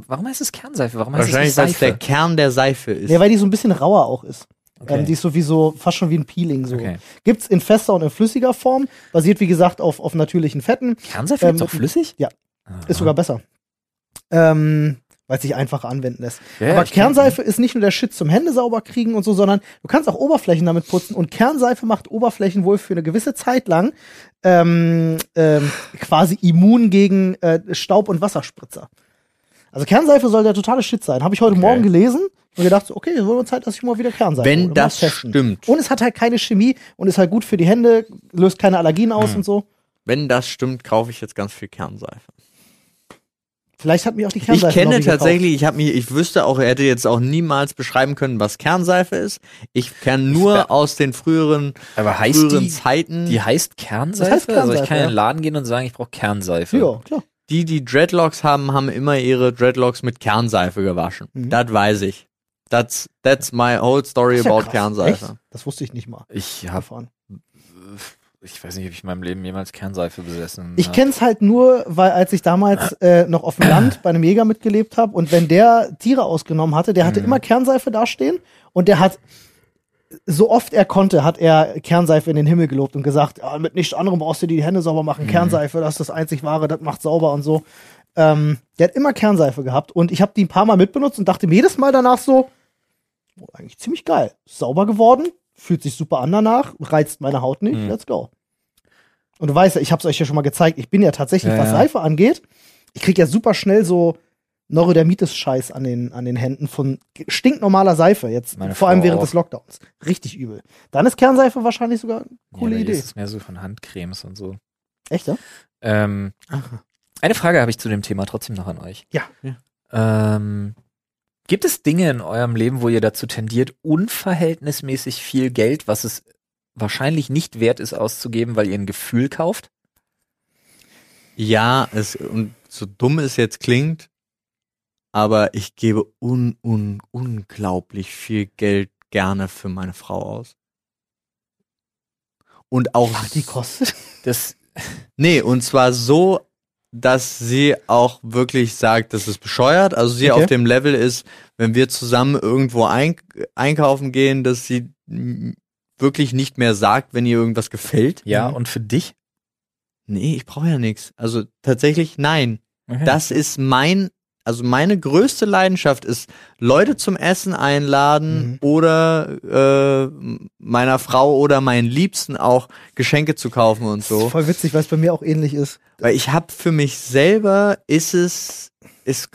warum heißt es Kernseife? Warum heißt Wahrscheinlich, es weil nicht es der Seife? Kern der Seife ist. ja, weil die so ein bisschen rauer auch ist. Okay. Ähm, die ist sowieso fast schon wie ein Peeling. So. Okay. Gibt's in fester und in flüssiger Form. Basiert, wie gesagt, auf, auf natürlichen Fetten. Kernseife Ähm, gibt's auch flüssig? ja. Aha. Ist sogar besser. Ähm, weil es sich einfacher anwenden lässt. Ja, Aber Kernseife ist nicht nur der Shit zum Hände sauber kriegen und so, sondern du kannst auch Oberflächen damit putzen und Kernseife macht Oberflächen wohl für eine gewisse Zeit lang ähm, ähm, quasi immun gegen äh, Staub- und Wasserspritzer. Also Kernseife soll der totale Shit sein. Habe ich heute Okay. Morgen gelesen und gedacht, so, okay, es wird Zeit, dass ich mal wieder Kernseife. Wenn das testen. stimmt. Und es hat halt keine Chemie und ist halt gut für die Hände, löst keine Allergien aus Hm. und so. Wenn das stimmt, kaufe ich jetzt ganz viel Kernseife. Vielleicht hat mich auch die Ich Kernseife kenne Lobby gekauft. tatsächlich, ich habe mich, ich wüsste auch, er hätte jetzt auch niemals beschreiben können, was Kernseife ist. Ich kenne nur Ja. aus den früheren, Aber heißt früheren die, Zeiten. die heißt Kernseife? Das heißt Also ich Kernseife, kann in ja. den Laden gehen und sagen, ich brauche Kernseife. Ja, klar. die, die Dreadlocks haben, haben immer ihre Dreadlocks mit Kernseife gewaschen. Mhm. Das weiß ich. That's, that's my whole story ja about krass. Kernseife. Echt? Das wusste ich nicht mal. Ich habe, Davon. Ich weiß nicht, ob ich in meinem Leben jemals Kernseife besessen Ich hab. kenn's halt nur, weil als ich damals äh, noch auf dem Land bei einem Jäger mitgelebt habe und wenn der Tiere ausgenommen hatte, der hatte Mhm. immer Kernseife dastehen und der hat so oft er konnte, hat er Kernseife in den Himmel gelobt und gesagt, ja, mit nichts anderem brauchst du dir die Hände sauber machen. Mhm. Kernseife, das ist das einzig wahre, das macht sauber und so. Ähm, der hat immer Kernseife gehabt und ich habe die ein paar Mal mitbenutzt und dachte mir jedes Mal danach so, eigentlich ziemlich geil. Sauber geworden, fühlt sich super an danach, reizt meine Haut nicht, Mhm. let's go. Und du weißt ja, ich habe es euch ja schon mal gezeigt, ich bin ja tatsächlich, Ja, was ja. Seife angeht, ich krieg ja super schnell so Neurodermitis-Scheiß an den, an den Händen von stinknormaler Seife, jetzt Meine vor allem Frau während auch. des Lockdowns. Richtig übel. Dann ist Kernseife wahrscheinlich sogar eine coole ja, Idee. ist es mehr so von Handcremes und so. Echt, ja? Ähm, eine Frage habe ich zu dem Thema trotzdem noch an euch. Ja. Ja. Ähm, gibt es Dinge in eurem Leben, wo ihr dazu tendiert, unverhältnismäßig viel Geld, was es wahrscheinlich nicht wert ist, auszugeben, weil ihr ein Gefühl kauft? Ja, es, und so dumm es jetzt klingt, aber ich gebe un, un, unglaublich viel Geld gerne für meine Frau aus. Und auch, Ach, die kostet. Das, nee, und zwar so, dass sie auch wirklich sagt, das ist bescheuert. Also sie Okay. auf dem Level ist, wenn wir zusammen irgendwo ein, einkaufen gehen, dass sie wirklich nicht mehr sagt, wenn ihr irgendwas gefällt. ja, Mhm. und für dich? Nee, ich brauche ja nichts. Also tatsächlich nein. Okay. Das ist mein, also meine größte Leidenschaft ist, Leute zum Essen einladen Mhm. oder äh, meiner Frau oder meinen Liebsten auch Geschenke zu kaufen und Das ist so. voll witzig, weil es bei mir auch ähnlich ist. Weil ich habe für mich selber ist es, ist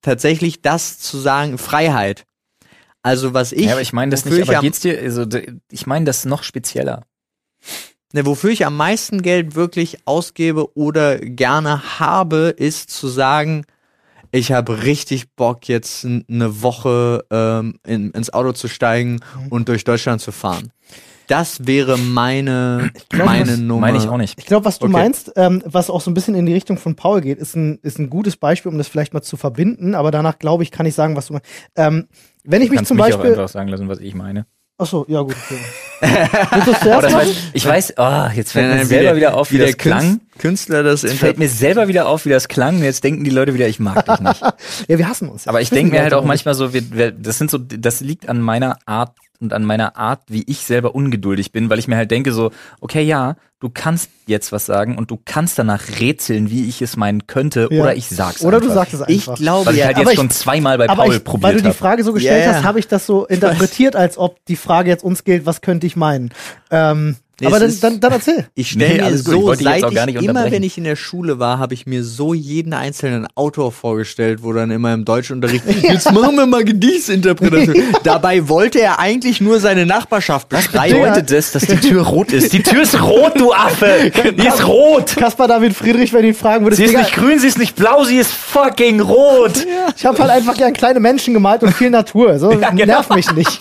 tatsächlich das zu sagen, Freiheit. Also was ich, ja, aber ich meine das nicht, ich aber am- geht's dir, also, ich meine das noch spezieller. Ne, wofür ich am meisten Geld wirklich ausgebe oder gerne habe, ist zu sagen, ich habe richtig Bock, jetzt eine Woche ähm, in, ins Auto zu steigen Mhm. und durch Deutschland zu fahren. Das wäre meine, glaub, meine das Nummer. Meine ich auch nicht. Ich glaube, was du Okay. meinst, ähm, was auch so ein bisschen in die Richtung von Paul geht, ist ein, ist ein gutes Beispiel, um das vielleicht mal zu verbinden, aber danach glaube ich, kann ich sagen, was du meinst. Ähm, wenn ich Du mich zum mich auch Beispiel. einfach sagen lassen, was ich meine. Achso, ja gut. Okay. Das weiß, ich weiß, oh, jetzt fällt Nein, mir nein, selber der- wieder auf, wie, der das klang. Künst- Künstler das Es fällt mir selber wieder auf, wie das klang. und Jetzt denken die Leute wieder, ich mag dich nicht. Ja, wir hassen uns. Aber ich denke mir halt Leute auch manchmal so, wir, wir, das sind so, das liegt an meiner Art und an meiner Art, wie ich selber ungeduldig bin, weil ich mir halt denke so, okay, ja, du kannst jetzt was sagen und du kannst danach rätseln, wie ich es meinen könnte, Ja. oder ich sag's Oder einfach. du sagst es Ich einfach. glaube was ich ja, halt jetzt ich- schon zweimal bei Paul ich, weil probiert du die habe. Frage so gestellt ja. hast, habe ich das so interpretiert, als ob die Frage jetzt uns gilt, was könnte ich meinen. Ähm, Nee, aber dann, ist- dann, dann erzähl. Ich stelle Nee, mir alles gut, ich so, seit auch gar ich immer, wenn ich in der Schule war, habe ich mir so jeden einzelnen Autor vorgestellt, wo dann immer im Deutschunterricht, jetzt machen wir mal Gedichtsinterpretation. Dabei wollte er eigentlich nur seine Nachbarschaft beschreiben. Bedeutet das, dass die Tür rot ist? Die Tür ist rot, du Affe! Die ist rot! Kaspar David Friedrich, wenn du ihn fragen würdest, Sie ist nicht grün, sie ist nicht blau, sie ist fucking rot! ich habe halt einfach gern kleine Menschen gemalt und viel Natur. So, Ja, genau. nerv mich nicht.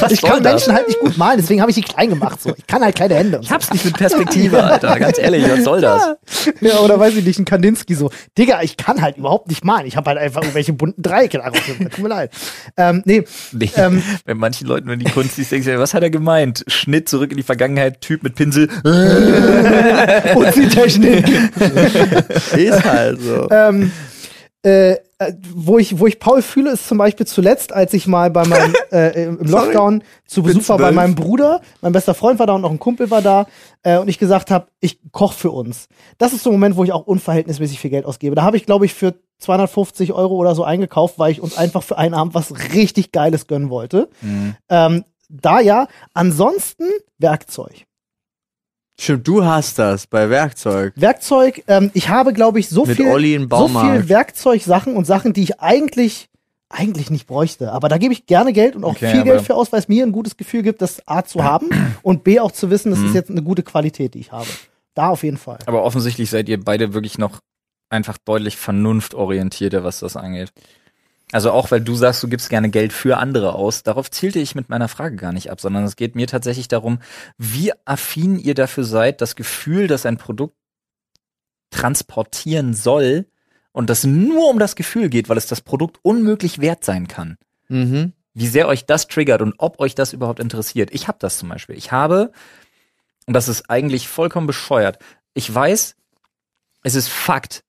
Was Ich kann das? Menschen halt nicht gut malen, deswegen habe ich die klein gemacht. So. Ich kann halt kleine Hände. Ich hab's nicht mit Perspektive, Alter. Ganz ehrlich, was soll das? so. Ja, oder weiß ich nicht, ein Kandinsky so. Digga, ich kann halt überhaupt nicht malen. Ich habe halt einfach irgendwelche bunten Dreiecke darauf. Tut mir leid. Ähm, nee, Nee, Ähm, bei manchen Leuten, wenn die Kunst siehst, denkst du, was hat er gemeint? Schnitt zurück in die Vergangenheit, Typ mit Pinsel. und die Technik. Ist halt so. ähm, äh, äh, wo ich, wo ich Paul fühle, ist zum Beispiel zuletzt, als ich mal bei meinem äh, im. Lockdown zu Besuch war bei meinem Bruder. Mein bester Freund war da und noch ein Kumpel war da äh, und ich gesagt habe, ich koch für uns. Das ist so ein Moment, wo ich auch unverhältnismäßig viel Geld ausgebe. Da habe ich, glaube ich, für 250 Euro oder so eingekauft, weil ich uns einfach für einen Abend was richtig Geiles gönnen wollte. Ähm, da ja. Ansonsten Werkzeug. Stimmt, du hast das bei Werkzeug. Werkzeug, ähm, ich habe, glaube ich, so Mit viel, Olli so Baumarkt. viel Werkzeugsachen und Sachen, die ich eigentlich eigentlich nicht bräuchte. Aber da gebe ich gerne Geld und auch Okay, viel aber- Geld für aus, weil es mir ein gutes Gefühl gibt, das A zu haben und B auch zu wissen, das Mhm. ist jetzt eine gute Qualität, die ich habe. Da auf jeden Fall. Aber offensichtlich seid ihr beide wirklich noch einfach deutlich vernunftorientierter, was das angeht. Also auch weil du sagst, du gibst gerne Geld für andere aus, darauf zielte ich mit meiner Frage gar nicht ab, sondern es geht mir tatsächlich darum, wie affin ihr dafür seid, das Gefühl, dass ein Produkt transportieren soll und das nur um das Gefühl geht, weil es das Produkt unmöglich wert sein kann. Mhm. Wie sehr euch das triggert und ob euch das überhaupt interessiert. Ich habe das zum Beispiel. Ich habe, und das ist eigentlich vollkommen bescheuert, ich weiß, es ist Fakt,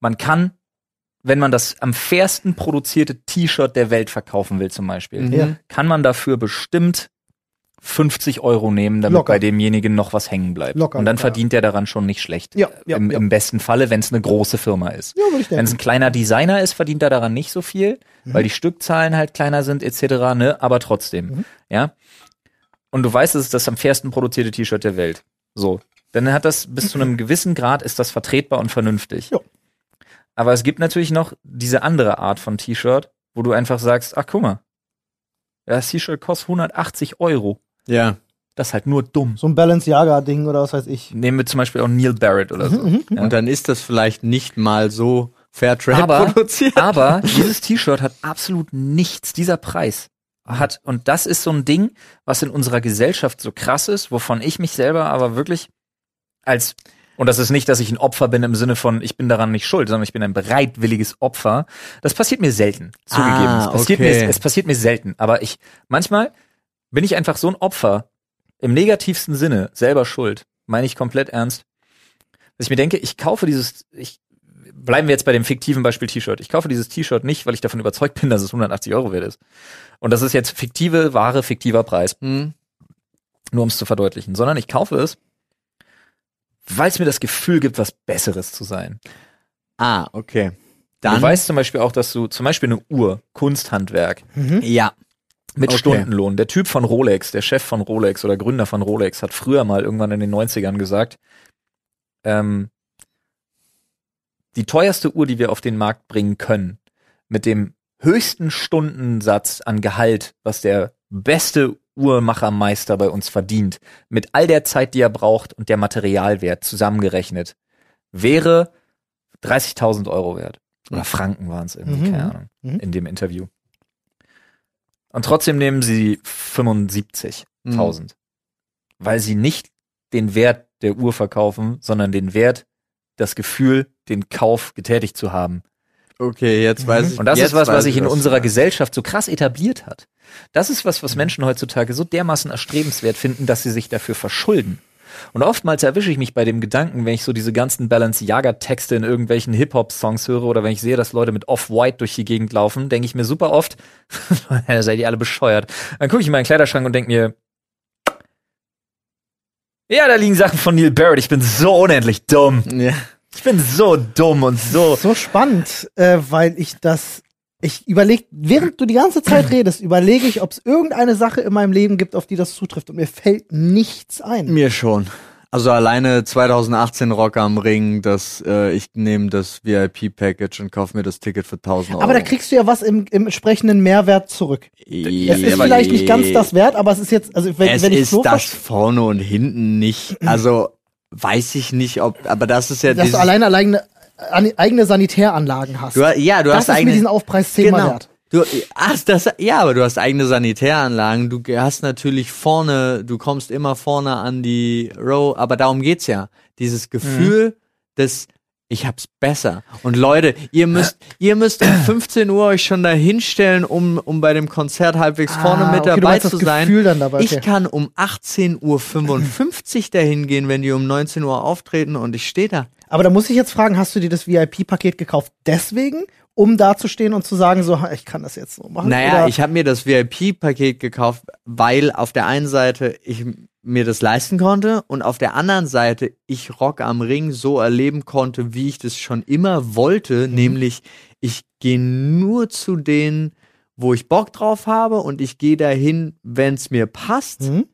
man kann, wenn man das am fairsten produzierte T-Shirt der Welt verkaufen will zum Beispiel, Mhm. Ja. kann man dafür bestimmt 50 Euro nehmen, damit Locker. bei demjenigen noch was hängen bleibt. Locker, und dann locker. verdient der daran schon nicht schlecht. Ja, ja, Im, ja. Im besten Falle, wenn es eine große Firma ist. Ja, Wenn es ein kleiner Designer ist, verdient er daran nicht so viel, Mhm. weil die Stückzahlen halt kleiner sind etc., ne, aber trotzdem, Mhm. ja. Und du weißt, es ist das am fairsten produzierte T-Shirt der Welt. So. Dann hat das bis zu einem gewissen Grad ist das vertretbar und vernünftig. Ja. Aber es gibt natürlich noch diese andere Art von T-Shirt, wo du einfach sagst, ach guck mal, das T-Shirt kostet 180 Euro. Ja. Das ist halt nur dumm. So ein Balenciaga-Ding oder was weiß ich. Nehmen wir zum Beispiel auch Neil Barrett oder so. Mhm, mhm. Ja. Und dann ist das vielleicht nicht mal so Fairtrade Aber- produziert. Aber dieses T-Shirt hat absolut nichts. Dieser Preis hat, und das ist so ein Ding, was in unserer Gesellschaft so krass ist, wovon ich mich selber aber wirklich als, und das ist nicht, dass ich ein Opfer bin im Sinne von, ich bin daran nicht schuld, sondern ich bin ein bereitwilliges Opfer. Das passiert mir selten, zugegeben. Ah, es, passiert okay. mir, es passiert mir selten. Aber ich, manchmal bin ich einfach so ein Opfer, im negativsten Sinne, selber schuld, meine ich komplett ernst, dass ich mir denke, ich kaufe dieses, ich, bleiben wir jetzt bei dem fiktiven Beispiel T-Shirt. Ich kaufe dieses T-Shirt nicht, weil ich davon überzeugt bin, dass es 180 Euro wert ist. Und das ist jetzt fiktive Ware, fiktiver Preis, Hm. nur um es zu verdeutlichen, sondern ich kaufe es, weil es mir das Gefühl gibt, was Besseres zu sein. Ah, okay. du Dann, weißt zum Beispiel auch, dass du zum Beispiel eine Uhr, Kunsthandwerk, Mhm. ja. mit Okay. Stundenlohn. Der Typ von Rolex, der Chef von Rolex oder Gründer von Rolex hat früher mal irgendwann in den 90ern gesagt, ähm, die teuerste Uhr, die wir auf den Markt bringen können, mit dem höchsten Stundensatz an Gehalt, was der beste Uhrmachermeister bei uns verdient, mit all der Zeit, die er braucht und der Materialwert zusammengerechnet, wäre 30.000 Euro wert. Oder Franken waren es irgendwie, Mhm. keine Ahnung, Mhm. in dem Interview. Und trotzdem nehmen sie 75.000, weil sie nicht den Wert der Uhr verkaufen, sondern den Wert, das Gefühl, den Kauf getätigt zu haben. Okay, jetzt weiß ich. Und das ist was, was sich in unserer. Gesellschaft so krass etabliert hat. Das ist was, was Menschen heutzutage so dermaßen erstrebenswert finden, dass sie sich dafür verschulden. Und oftmals erwische ich mich bei dem Gedanken, wenn ich so diese ganzen Balenciaga-Texte in irgendwelchen Hip-Hop-Songs höre oder wenn ich sehe, dass Leute mit Off-White durch die Gegend laufen, denke ich mir super oft, da seid ihr alle bescheuert. Dann gucke ich in meinen Kleiderschrank und denke mir, ja, da liegen Sachen von Neil Barrett, ich bin so unendlich dumm. Ja. Ich bin so dumm und so. So spannend, äh, weil ich das. Ich überlege, während du die ganze Zeit redest, überlege ich, ob es irgendeine Sache in meinem Leben gibt, auf die das zutrifft. Und mir fällt nichts ein. Mir schon. Also alleine 2018 Rock am Ring, das äh, ich nehme das VIP-Package und kaufe mir das Ticket für 1000 Euro. Aber da kriegst du ja was im, im entsprechenden Mehrwert zurück. ja, Es ist vielleicht nicht ganz das wert, aber es ist jetzt, also wenn, es wenn ich ist so das vorne und hinten nicht. Also weiß ich nicht, ob, aber das ist ja dass dieses- alleine alleine an- eigene Sanitäranlagen hast. Du, ja, du das hast ist mir eigene, diesen Aufpreis zehnmal genau. wert. Du, ach, das, ja, aber du hast eigene Sanitäranlagen. Du hast natürlich vorne, du kommst immer vorne an die Row, aber darum geht's ja. Dieses Gefühl, dass ich hab's besser. Und Leute, ihr müsst, ihr müsst um 15 Uhr euch schon da hinstellen, um, um bei dem Konzert halbwegs vorne Ah, mit okay, dabei zu sein. Dabei, okay. Ich kann um 18.55 Uhr dahin gehen, wenn die um 19 Uhr auftreten und ich stehe da. Aber da muss ich jetzt fragen, hast du dir das VIP-Paket gekauft deswegen, um da zu stehen und zu sagen, so, ich kann das jetzt so machen? Naja, Oder- ich habe mir das VIP-Paket gekauft, weil auf der einen Seite ich mir das leisten konnte und auf der anderen Seite ich Rock am Ring so erleben konnte, wie ich das schon immer wollte, Mhm. nämlich ich gehe nur zu denen, wo ich Bock drauf habe und ich gehe dahin, wenn es mir passt Mhm.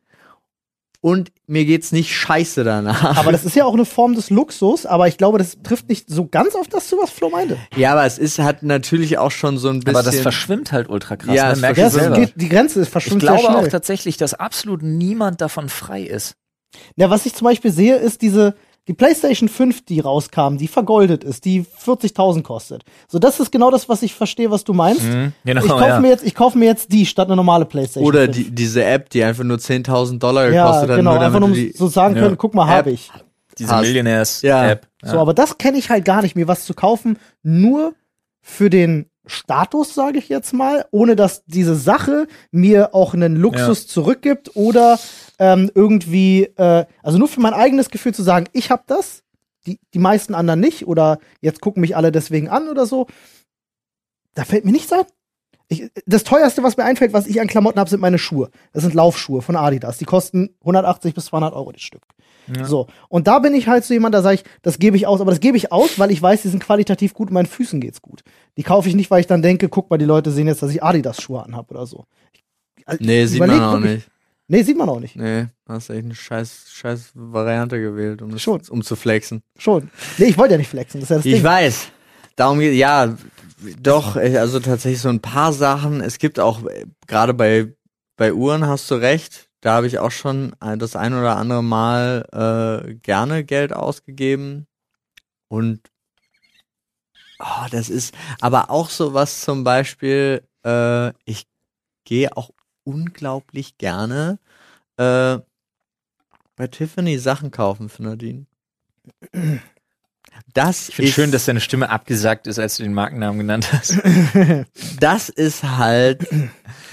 und mir geht's nicht scheiße danach. Aber das ist ja auch eine Form des Luxus, aber ich glaube, das trifft nicht so ganz auf das zu, was Flo meinte. ja, aber es ist hat natürlich auch schon so ein bisschen Aber das verschwimmt halt ultra krass. Ja, ne? es Merk Ja, ich selber. geht, die Grenze ist Ich verschwimmt sehr glaube auch schnell. tatsächlich, dass absolut niemand davon frei ist. Ja, was ich zum Beispiel sehe, ist diese, die PlayStation 5, die rauskam, die vergoldet ist, die 40.000 kostet. So, das ist genau das, was ich verstehe, was du meinst. Genau, ich kaufe mir jetzt, ich kaufe mir jetzt die statt eine normale PlayStation. oder 5. die, diese App, die einfach nur 10.000 Dollar ja, gekostet hat, genau, nur einfach nur um die so sagen Ja. können, guck mal, habe ich. Diese hast. Millionaires-App. So, aber das kenne ich halt gar nicht, mir was zu kaufen, nur für den Status, sage ich jetzt mal, ohne dass diese Sache mir auch einen Luxus zurückgibt oder ähm, irgendwie, äh, also nur für mein eigenes Gefühl zu sagen, ich habe das, die, die meisten anderen nicht oder jetzt gucken mich alle deswegen an oder so. Da fällt mir nichts ein. Ich, das teuerste, was mir einfällt, was ich an Klamotten habe, sind meine Schuhe. Das sind Laufschuhe von Adidas. Die kosten 180 bis 200 Euro das Stück. So. Und da bin ich halt so jemand, da sage ich, das gebe ich aus, aber das gebe ich aus, weil ich weiß, die sind qualitativ gut und meinen Füßen geht's gut. Die kaufe ich nicht, weil ich dann denke, guck mal, die Leute sehen jetzt, dass ich Adidas-Schuhe anhab oder so. Ich, also, Nee, sieht man auch nicht. Nee, sieht man auch nicht. Nee, hast echt eine scheiß, scheiß Variante gewählt, um das Schon. um zu flexen. Schon. Nee, ich wollte ja nicht flexen, das ist ja das Ich Ding. weiß. Darum geht, ja, doch, also tatsächlich so ein paar Sachen. Es gibt auch, äh, gerade bei, bei Uhren hast du recht. Da habe ich auch schon das ein oder andere Mal äh, gerne Geld ausgegeben. Und oh, das ist aber auch so was zum Beispiel, äh, ich gehe auch unglaublich gerne äh, bei Tiffany Sachen kaufen für Nadine. Das Ich finde ist, schön, dass deine Stimme abgesagt ist, als du den Markennamen genannt hast. das ist halt,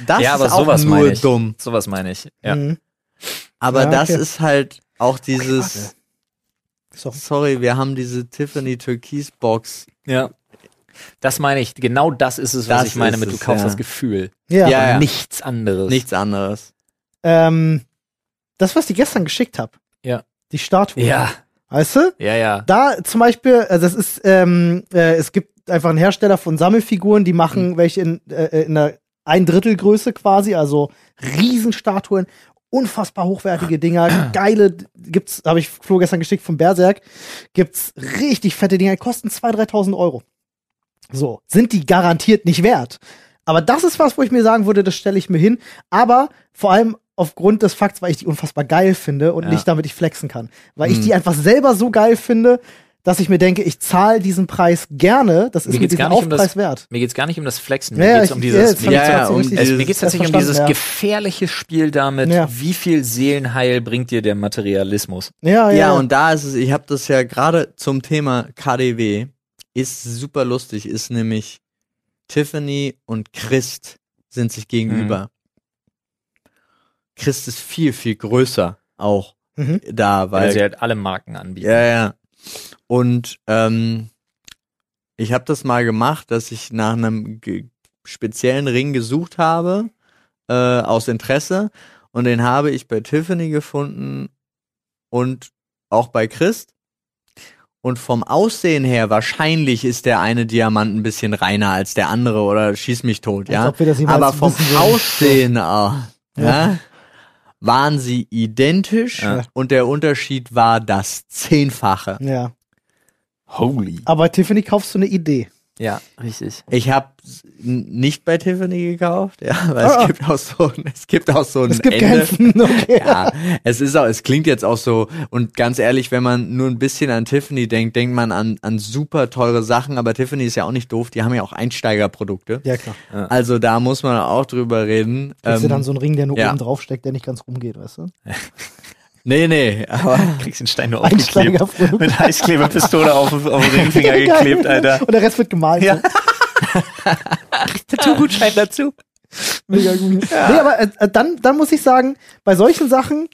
das ja, aber ist auch sowas nur meine ich. dumm. Sowas meine ich. Ja. Mhm. Aber Ja, das okay. ist halt auch dieses, Sorry. sorry, wir haben diese Tiffany Türkis Box. ja. Das meine ich. Genau das ist es, was Das ich meine mit du es, kaufst ja. das Gefühl. Ja. Ja, ja. Nichts anderes. Nichts anderes. Ähm, das, was ich gestern geschickt habe. Ja. Die Statue. Ja, Weißt du? ja, ja. Da zum Beispiel, also das ist, ähm, äh, es gibt einfach einen Hersteller von Sammelfiguren, die machen Mhm. welche in, äh, in einer ein Drittel Größe quasi, also Riesenstatuen, unfassbar hochwertige Dinger, geile, gibt's, habe ich Flo gestern geschickt vom Berserk, gibt's richtig fette Dinger, die kosten 2.000, 3.000 Euro. So, sind die garantiert nicht wert. Aber das ist was, wo ich mir sagen würde, das stelle ich mir hin. Aber vor allem aufgrund des Fakts, weil ich die unfassbar geil finde und Ja. nicht damit ich flexen kann. Weil ich Hm. die einfach selber so geil finde, dass ich mir denke, ich zahle diesen Preis gerne. Das ist Mir mir geht's diesen gar nicht um das- Aufpreis wert. Mir geht's gar nicht um das Flexen. Ja, Mir ja, geht's ich- um ja, dieses, jetzt mir Ja, ich ja, um es, mir geht's tatsächlich um dieses verstanden, gefährliche Spiel damit, Ja. wie viel Seelenheil bringt dir der Materialismus. ja. Ja, Ja, ja. und da ist es, ich habe das ja gerade zum Thema KDW, ist super lustig, ist nämlich Tiffany und Christ sind sich gegenüber. Christ ist viel, viel größer auch Mhm. da, Weil, weil sie halt alle Marken anbieten. Ja, ja. Und ähm, ich habe das mal gemacht, dass ich nach einem speziellen Ring gesucht habe, äh, aus Interesse. Und den habe ich bei Tiffany gefunden und auch bei Christ. Und vom Aussehen her, wahrscheinlich ist der eine Diamant ein bisschen reiner als der andere oder schieß mich tot, ja. ob wir das jemals Aber vom. Aussehen, ah, Ja. ja, waren sie identisch Ja. und der Unterschied war das Zehnfache. ja. Holy. Aber Tiffany kaufst du eine Idee. Ja, richtig. Ich habe nicht bei Tiffany gekauft, ja, weil Ah. es gibt auch so, es gibt auch so ein Es gibt Ende. Grenzen, okay. Ja, es ist auch, es klingt jetzt auch so und ganz ehrlich, wenn man nur ein bisschen an Tiffany denkt, denkt man an, an super teure Sachen, aber Tiffany ist ja auch nicht doof, die haben ja auch Einsteigerprodukte. Ja, klar. Also da muss man auch drüber reden. Kriegst du Ähm, dann so einen Ring, der nur ja. oben drauf steckt, der nicht ganz rumgeht, weißt du? nee, nee, aber Kriegst den Stein nur aufgeklebt. Mit Heißkleberpistole auf, auf den Ringfinger Geil. geklebt, Alter. Und der Rest wird gemalt. Ja. Tattoo-Gutschein dazu. Mega gut. Nee, aber äh, äh, dann, dann muss ich sagen, bei solchen Sachen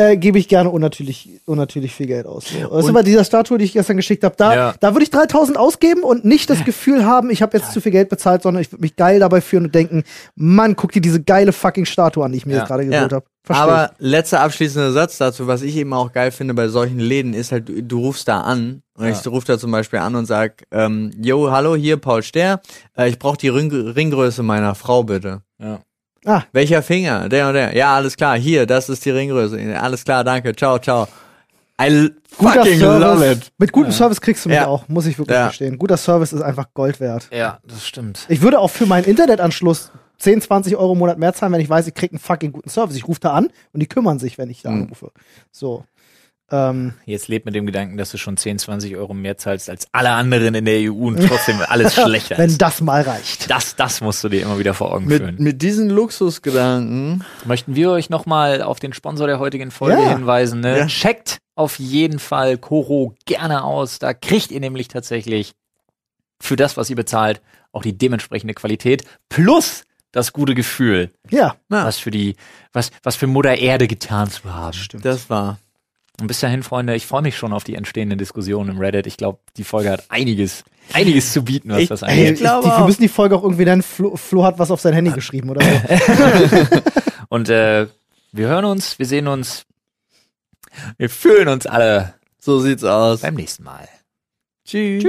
äh, gebe ich gerne unnatürlich, unnatürlich viel Geld aus. So. Das ist bei dieser Statue, die ich gestern geschickt habe, da, Ja. da würde ich 3000 ausgeben und nicht das Gefühl haben, ich habe jetzt zu viel Geld bezahlt, sondern ich würde mich geil dabei fühlen und denken, Mann, guck dir diese geile fucking Statue an, die ich mir Ja. jetzt gerade Ja. geholt habe. Versteh Aber letzter abschließender Satz dazu, was ich eben auch geil finde bei solchen Läden, ist halt, du, du rufst da an und Ja. ich ruf da zum Beispiel an und sag, ähm, yo, hallo, hier Paul Ster, äh, ich brauche die Ring Ringgröße meiner Frau bitte. Ja. Ah. Welcher Finger? Der und der. Ja, alles klar, hier, das ist die Ringgröße. Alles klar, danke, ciao, ciao. I Guter fucking love Service. it. Mit gutem Service kriegst du mich Ja. auch, muss ich wirklich Ja. verstehen. Guter Service ist einfach Gold wert. Ja, das stimmt. Ich würde auch für meinen Internetanschluss 10, 20 Euro im Monat mehr zahlen, wenn ich weiß, ich krieg einen fucking guten Service. Ich rufe da an und die kümmern sich, wenn ich da Mhm. anrufe. So. Ähm, Jetzt lebt mit dem Gedanken, dass du schon 10, 20 Euro mehr zahlst als alle anderen in der EU und trotzdem alles schlechter wenn ist. das mal reicht. Das, das musst du dir immer wieder vor Augen Mit, führen. mit diesen Luxusgedanken. Möchten wir euch nochmal auf den Sponsor der heutigen Folge Ja. hinweisen. Ne? Ja. Checkt auf jeden Fall Koro gerne aus. Da kriegt ihr nämlich tatsächlich für das, was ihr bezahlt, auch die dementsprechende Qualität plus das gute Gefühl, Ja, Ja, was für die, was, was für Mutter Erde getan zu haben. stimmt. das war. Und bis dahin, Freunde, ich freue mich schon auf die entstehenden Diskussionen im Reddit. Ich glaube, die Folge hat einiges, einiges zu bieten, was Ich- das angeht. ich glaube die, wir müssen die Folge auch irgendwie nennen. Flo, Flo hat was auf sein Handy geschrieben oder so. Und äh, wir hören uns, wir sehen uns, wir fühlen uns alle So sieht's aus. beim nächsten Mal. Tschüss.